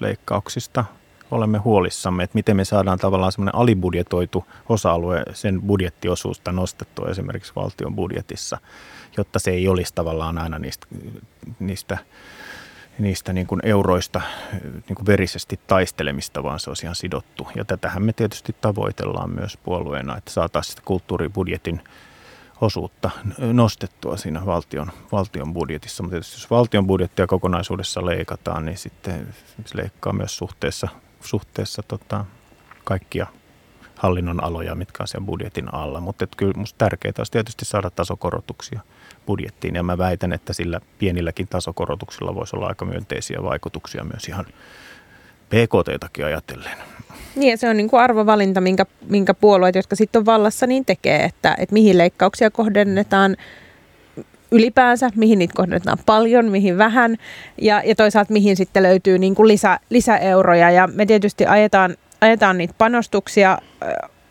leikkauksista olemme huolissamme, että miten me saadaan tavallaan semmoinen alibudjetoitu osa-alue, sen budjettiosuusta nostettua esimerkiksi valtion budjetissa, jotta se ei olisi tavallaan aina niistä, niistä niistä niin kuin euroista niin kuin verisesti taistelemista, vaan se olisi ihan sidottu. Ja tätähän me tietysti tavoitellaan myös puolueena, että saataisiin sitä kulttuuribudjetin osuutta nostettua siinä valtion, valtion budjetissa. Mutta tietysti jos valtion budjettia kokonaisuudessa leikataan, niin sitten se leikkaa myös suhteessa suhteessa tota, kaikkia hallinnon aloja, mitkä on sen budjetin alla. Mutta kyllä minusta tärkeää olisi tietysti saada tasokorotuksia budjettiin ja mä väitän, että sillä pienilläkin tasokorotuksilla voisi olla aika myönteisiä vaikutuksia myös ihan PKT-takin ajatellen. Niin se on niin kuin arvovalinta, minkä, minkä puolueet, jotka sitten on vallassa, niin tekee, että, että mihin leikkauksia kohdennetaan ylipäänsä, mihin niitä kohdennetaan paljon, mihin vähän ja, ja toisaalta mihin sitten löytyy niin kuin lisä, lisäeuroja. Ja me tietysti ajetaan, ajetaan niitä panostuksia,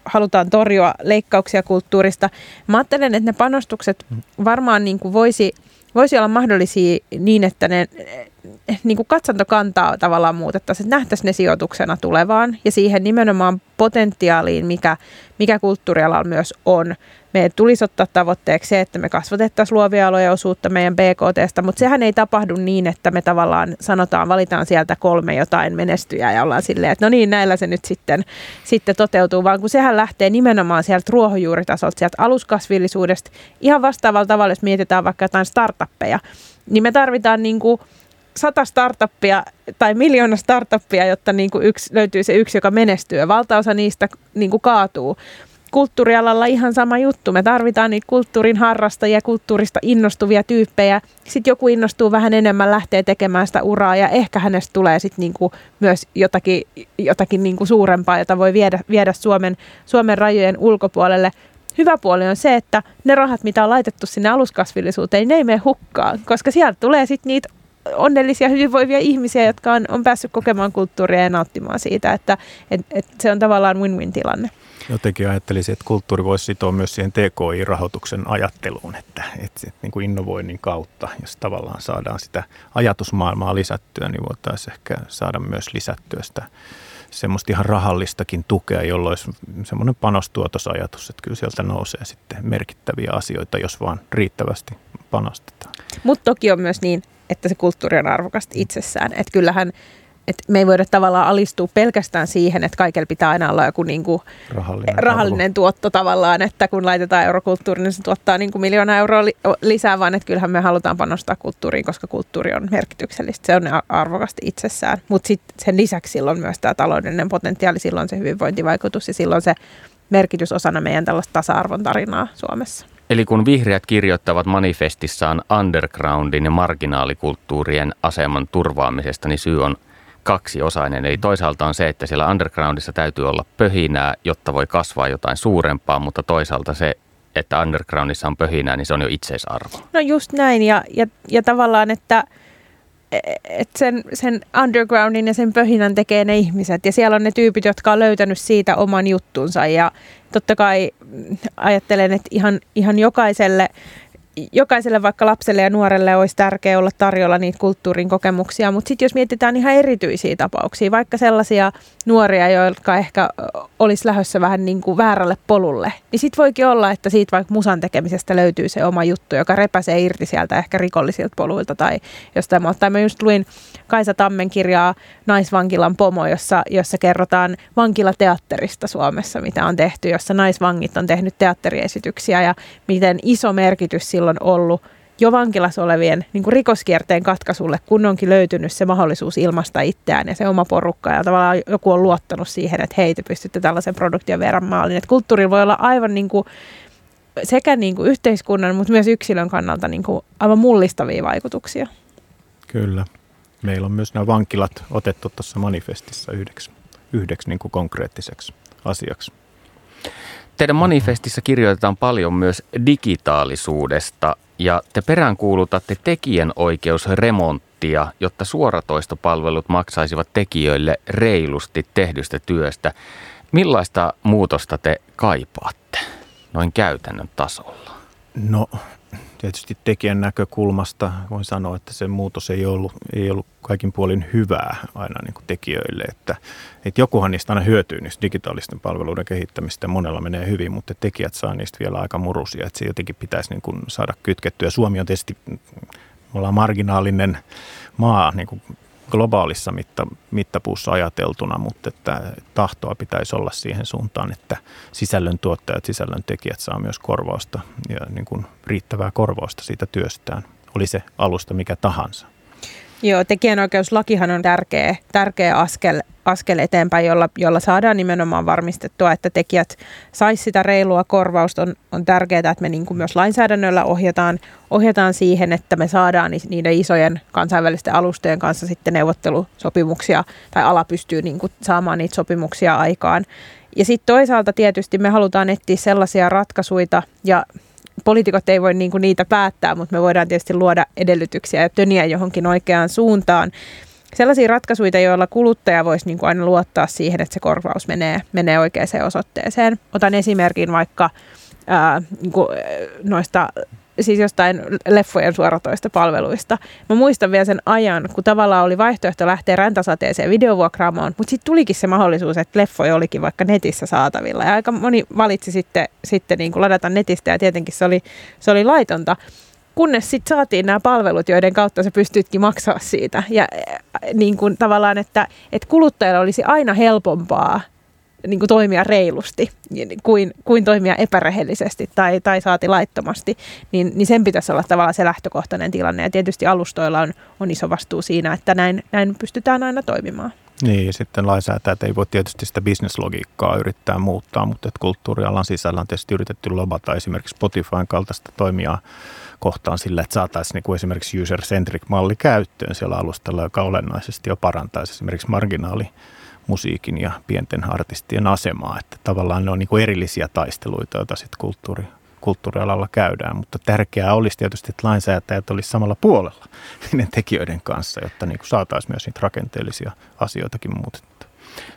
halutaan torjua leikkauksia kulttuurista. Mä ajattelen, että ne panostukset varmaan niin kuin voisi, voisi olla mahdollisia niin, että ne niin kuin katsantokantaa tavallaan muutettaisiin, että nähtäisiin ne sijoituksena tulevaan ja siihen nimenomaan potentiaaliin, mikä, mikä kulttuurialalla myös on meidän tulisi ottaa tavoitteeksi se, että me kasvatettaisiin luovia aloja osuutta meidän BKTstä, mutta sehän ei tapahdu niin, että me tavallaan sanotaan, valitaan sieltä kolme jotain menestyjää ja ollaan silleen, että no niin, näillä se nyt sitten, sitten toteutuu, vaan kun sehän lähtee nimenomaan sieltä ruohonjuuritasolta, sieltä aluskasvillisuudesta, ihan vastaavalla tavalla, jos mietitään vaikka jotain startuppeja, niin me tarvitaan niin kuin sata startuppia tai miljoona startuppia, jotta niin kuin yksi, löytyy se yksi, joka menestyy. Valtaosa niistä niin kuin kaatuu kulttuurialalla ihan sama juttu. Me tarvitaan niitä kulttuurin harrastajia, kulttuurista innostuvia tyyppejä. Sitten joku innostuu vähän enemmän, lähtee tekemään sitä uraa ja ehkä hänestä tulee sitten niinku myös jotakin, jotakin niinku suurempaa, jota voi viedä, viedä Suomen, Suomen rajojen ulkopuolelle. Hyvä puoli on se, että ne rahat, mitä on laitettu sinne aluskasvillisuuteen, ne ei mene hukkaan, koska sieltä tulee sitten niitä onnellisia, hyvinvoivia ihmisiä, jotka on, on päässyt kokemaan kulttuuria ja nauttimaan siitä, että et, et se on tavallaan win-win tilanne. Jotenkin ajattelisin, että kulttuuri voisi sitoa myös siihen TKI-rahoituksen ajatteluun, että, että, niin kuin innovoinnin kautta, jos tavallaan saadaan sitä ajatusmaailmaa lisättyä, niin voitaisiin ehkä saada myös lisättyä sitä semmoista ihan rahallistakin tukea, jolloin olisi semmoinen panostuotosajatus, että kyllä sieltä nousee sitten merkittäviä asioita, jos vaan riittävästi panostetaan. Mutta toki on myös niin, että se kulttuuri on arvokasta itsessään. Että kyllähän et me ei voida tavallaan alistua pelkästään siihen, että kaikella pitää aina olla joku niin kuin rahallinen, rahallinen tuotto tavallaan, että kun laitetaan eurokulttuuriin, niin se tuottaa niin kuin miljoona euroa li- lisää, vaan että kyllähän me halutaan panostaa kulttuuriin, koska kulttuuri on merkityksellistä. Se on arvokasta itsessään, mutta sitten sen lisäksi silloin myös tämä taloudellinen potentiaali, silloin se hyvinvointivaikutus ja silloin se merkitys osana meidän tällaista tasa-arvon tarinaa Suomessa. Eli kun vihreät kirjoittavat manifestissaan undergroundin ja marginaalikulttuurien aseman turvaamisesta, niin syy on kaksiosainen. Eli toisaalta on se, että siellä undergroundissa täytyy olla pöhinää, jotta voi kasvaa jotain suurempaa, mutta toisaalta se, että undergroundissa on pöhinää, niin se on jo itseisarvo. No just näin, ja, ja, ja tavallaan, että et sen, sen undergroundin ja sen pöhinän tekee ne ihmiset. Ja siellä on ne tyypit, jotka on löytänyt siitä oman juttunsa. Ja totta kai ajattelen, että ihan, ihan jokaiselle jokaiselle vaikka lapselle ja nuorelle olisi tärkeää olla tarjolla niitä kulttuurin kokemuksia, mutta sitten jos mietitään ihan erityisiä tapauksia, vaikka sellaisia nuoria, jotka ehkä olisi lähdössä vähän niin kuin väärälle polulle, niin sitten voikin olla, että siitä vaikka musan tekemisestä löytyy se oma juttu, joka repäsee irti sieltä ehkä rikollisilta poluilta tai jostain muuta. Tai mä just luin Kaisa Tammen kirjaa Naisvankilan pomo, jossa, jossa kerrotaan vankilateatterista Suomessa, mitä on tehty, jossa naisvangit on tehnyt teatteriesityksiä ja miten iso merkitys silloin ollut jo vankilassa olevien niin kuin rikoskierteen katkaisulle, kun onkin löytynyt se mahdollisuus ilmaista itseään ja se oma porukka ja tavallaan joku on luottanut siihen, että hei, te pystytte tällaisen produktion verran maaliin. Että kulttuuri voi olla aivan niin kuin sekä niin kuin yhteiskunnan, mutta myös yksilön kannalta niin kuin aivan mullistavia vaikutuksia. Kyllä. Meillä on myös nämä vankilat otettu tuossa manifestissa yhdeksi, yhdeksi niin kuin konkreettiseksi asiaksi. Teidän manifestissa kirjoitetaan paljon myös digitaalisuudesta ja te peräänkuulutatte tekijänoikeusremonttia, jotta suoratoistopalvelut maksaisivat tekijöille reilusti tehdystä työstä. Millaista muutosta te kaipaatte noin käytännön tasolla? No tietysti tekijän näkökulmasta voin sanoa, että se muutos ei ollut, ei ollut kaikin puolin hyvää aina niin kuin tekijöille. Että, että jokuhan niistä aina hyötyy niistä digitaalisten palveluiden kehittämistä. Monella menee hyvin, mutta tekijät saa niistä vielä aika murusia. Että se jotenkin pitäisi niin kuin saada kytkettyä. Suomi on tietysti, me ollaan marginaalinen maa niin kuin globaalissa mitta, mittapuussa ajateltuna, mutta että tahtoa pitäisi olla siihen suuntaan, että sisällön tuottajat, sisällön tekijät saa myös korvausta ja niin kuin riittävää korvausta siitä työstään, oli se alusta mikä tahansa. Joo, tekijänoikeuslakihan on tärkeä, tärkeä askel, askel eteenpäin, jolla, jolla saadaan nimenomaan varmistettua, että tekijät saisi sitä reilua korvausta. On, on tärkeää, että me niin kuin myös lainsäädännöllä ohjataan, ohjataan siihen, että me saadaan niiden isojen kansainvälisten alustojen kanssa sitten neuvottelusopimuksia, tai ala pystyy niin kuin saamaan niitä sopimuksia aikaan. Ja sitten toisaalta tietysti me halutaan etsiä sellaisia ratkaisuja ja poliitikot ei voi niinku niitä päättää, mutta me voidaan tietysti luoda edellytyksiä ja töniä johonkin oikeaan suuntaan. Sellaisia ratkaisuja, joilla kuluttaja voisi niinku aina luottaa siihen, että se korvaus menee, menee oikeaan osoitteeseen. Otan esimerkin vaikka ää, niinku, noista siis jostain leffojen suoratoista palveluista. Mä muistan vielä sen ajan, kun tavallaan oli vaihtoehto lähteä räntäsateeseen videovuokraamaan, mutta sitten tulikin se mahdollisuus, että leffoja olikin vaikka netissä saatavilla. Ja aika moni valitsi sitten, sitten niin kuin ladata netistä ja tietenkin se oli, se oli laitonta kunnes sitten saatiin nämä palvelut, joiden kautta sä pystytkin maksaa siitä. Ja niin kuin tavallaan, että, että kuluttajalla olisi aina helpompaa niin kuin toimia reilusti kuin, kuin toimia epärehellisesti tai, tai saati laittomasti, niin, niin sen pitäisi olla tavallaan se lähtökohtainen tilanne. Ja tietysti alustoilla on, on iso vastuu siinä, että näin, näin pystytään aina toimimaan. Niin, sitten lainsäätäjät ei voi tietysti sitä bisneslogiikkaa yrittää muuttaa, mutta että kulttuurialan sisällä on tietysti yritetty lobata esimerkiksi Spotifyn kaltaista toimijaa kohtaan sillä, että saataisiin niin esimerkiksi user-centric malli käyttöön siellä alustalla, joka olennaisesti jo parantaisi esimerkiksi marginaali musiikin ja pienten artistien asemaa. Että tavallaan ne on niin kuin erillisiä taisteluita, joita sitten kulttuuri, kulttuurialalla käydään, mutta tärkeää olisi tietysti, että lainsäätäjät olisi samalla puolella niiden tekijöiden kanssa, jotta niin saataisiin myös niitä rakenteellisia asioitakin muutettua.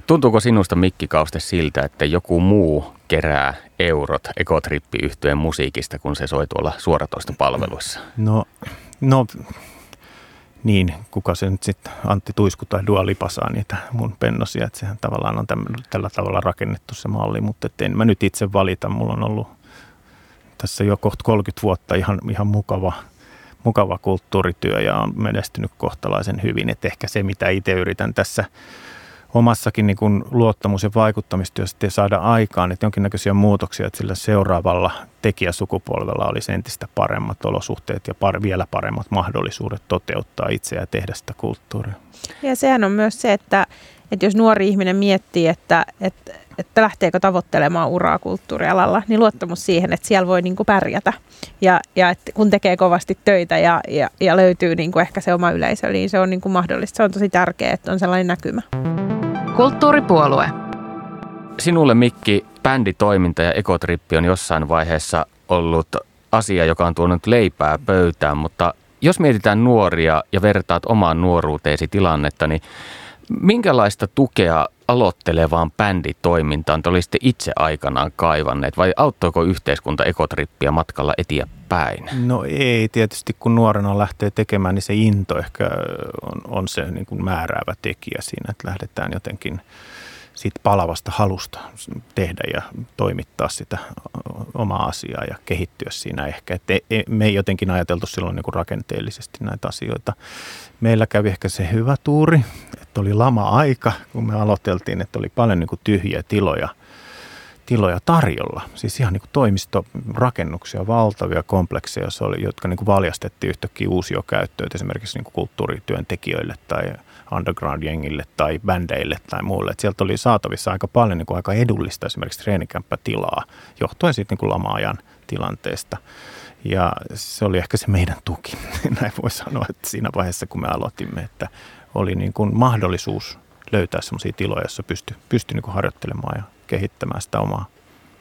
Tuntuuko sinusta Mikki Kauste siltä, että joku muu kerää eurot ekotrippi yhtyeen musiikista, kun se soi tuolla suoratoista palveluissa? No, no niin, kuka se nyt sitten, Antti Tuisku tai Dua Lipa saa niitä mun pennosia, että sehän tavallaan on täm, tällä tavalla rakennettu se malli, mutta en mä nyt itse valita, mulla on ollut tässä jo kohta 30 vuotta ihan, ihan mukava, mukava kulttuurityö ja on menestynyt kohtalaisen hyvin, että ehkä se mitä itse yritän tässä omassakin niin kuin luottamus- ja vaikuttamistyössä saada aikaan, että jonkinnäköisiä muutoksia, että sillä seuraavalla tekijäsukupolvella olisi entistä paremmat olosuhteet ja par, vielä paremmat mahdollisuudet toteuttaa itseä ja tehdä sitä kulttuuria. Ja sehän on myös se, että, että jos nuori ihminen miettii, että, että, että lähteekö tavoittelemaan uraa kulttuurialalla, niin luottamus siihen, että siellä voi niin kuin pärjätä. Ja, ja että kun tekee kovasti töitä ja, ja, ja löytyy niin kuin ehkä se oma yleisö, niin se on niin kuin mahdollista. Se on tosi tärkeää, että on sellainen näkymä. Kulttuuripuolue. Sinulle Mikki, bänditoiminta ja ekotrippi on jossain vaiheessa ollut asia, joka on tuonut leipää pöytään, mutta jos mietitään nuoria ja vertaat omaan nuoruuteesi tilannetta, niin minkälaista tukea aloittelevaan bänditoimintaan te olisitte itse aikanaan kaivanneet vai auttoiko yhteiskunta ekotrippiä matkalla etiä päin? No ei, tietysti kun nuorena lähtee tekemään, niin se into ehkä on, on se niin kuin määräävä tekijä siinä, että lähdetään jotenkin – siitä palavasta halusta tehdä ja toimittaa sitä omaa asiaa ja kehittyä siinä ehkä. Et me ei jotenkin ajateltu silloin niin kuin rakenteellisesti näitä asioita. Meillä kävi ehkä se hyvä tuuri, että oli lama-aika, kun me aloiteltiin, että oli paljon niin kuin tyhjiä tiloja – tiloja tarjolla. Siis ihan niin kuin toimistorakennuksia, valtavia komplekseja, oli, jotka niin kuin valjastettiin yhtäkkiä uusia käyttöön esimerkiksi niin kuin kulttuurityöntekijöille tai underground-jengille tai bändeille tai muulle. Et sieltä oli saatavissa aika paljon niin kuin aika edullista esimerkiksi treenikämppätilaa johtuen siitä niin kuin lama-ajan tilanteesta. Ja se oli ehkä se meidän tuki, näin voi sanoa, että siinä vaiheessa kun me aloitimme, että oli niin kuin mahdollisuus löytää sellaisia tiloja, joissa pystyi pysty niin harjoittelemaan ja kehittämään sitä omaa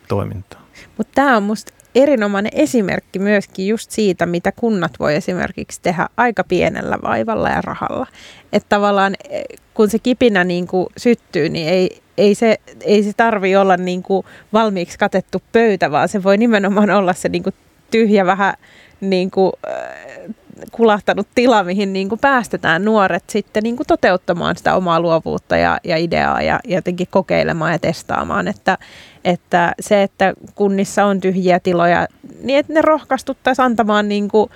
toimintaa. Mutta tämä on minusta erinomainen esimerkki myöskin just siitä, mitä kunnat voi esimerkiksi tehdä aika pienellä vaivalla ja rahalla. Että tavallaan eh, kun se kipinä niin kuin syttyy, niin ei, ei se, ei se tarvi olla niin kuin valmiiksi katettu pöytä, vaan se voi nimenomaan olla se niin kuin tyhjä vähän niin kuin, äh, kulahtanut tila, mihin niin kuin päästetään nuoret sitten niin kuin toteuttamaan sitä omaa luovuutta ja, ja ideaa ja jotenkin kokeilemaan ja testaamaan. Että, että se, että kunnissa on tyhjiä tiloja, niin että ne rohkaistuttaisiin antamaan niin kuin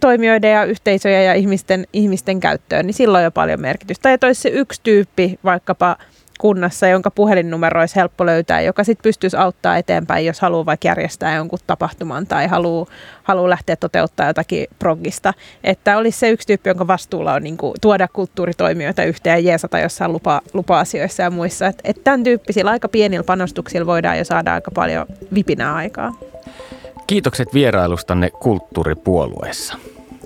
toimijoiden ja yhteisöjen ja ihmisten, ihmisten käyttöön, niin silloin on jo paljon merkitystä. Tai että olisi se yksi tyyppi vaikkapa – kunnassa, jonka puhelinnumero olisi helppo löytää, joka sitten pystyisi auttaa eteenpäin, jos haluaa vaikka järjestää jonkun tapahtuman tai haluaa, haluaa lähteä toteuttaa jotakin progista. Että olisi se yksi tyyppi, jonka vastuulla on niin kuin, tuoda kulttuuritoimijoita yhteen ja jeesata jossain lupa, lupa-asioissa ja muissa. Että et tämän tyyppisillä aika pienillä panostuksilla voidaan jo saada aika paljon vipinää aikaa. Kiitokset vierailustanne kulttuuripuolueessa.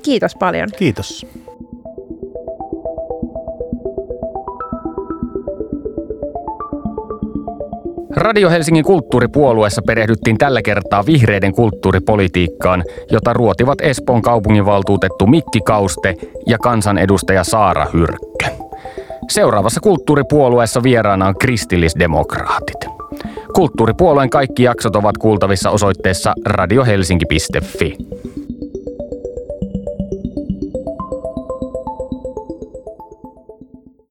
Kiitos paljon. Kiitos. Radio Helsingin kulttuuripuolueessa perehdyttiin tällä kertaa vihreiden kulttuuripolitiikkaan, jota ruotivat Espoon kaupunginvaltuutettu Mikki Kauste ja kansanedustaja Saara Hyrkkö. Seuraavassa kulttuuripuolueessa vieraana on kristillisdemokraatit. Kulttuuripuolueen kaikki jaksot ovat kuultavissa osoitteessa radiohelsinki.fi.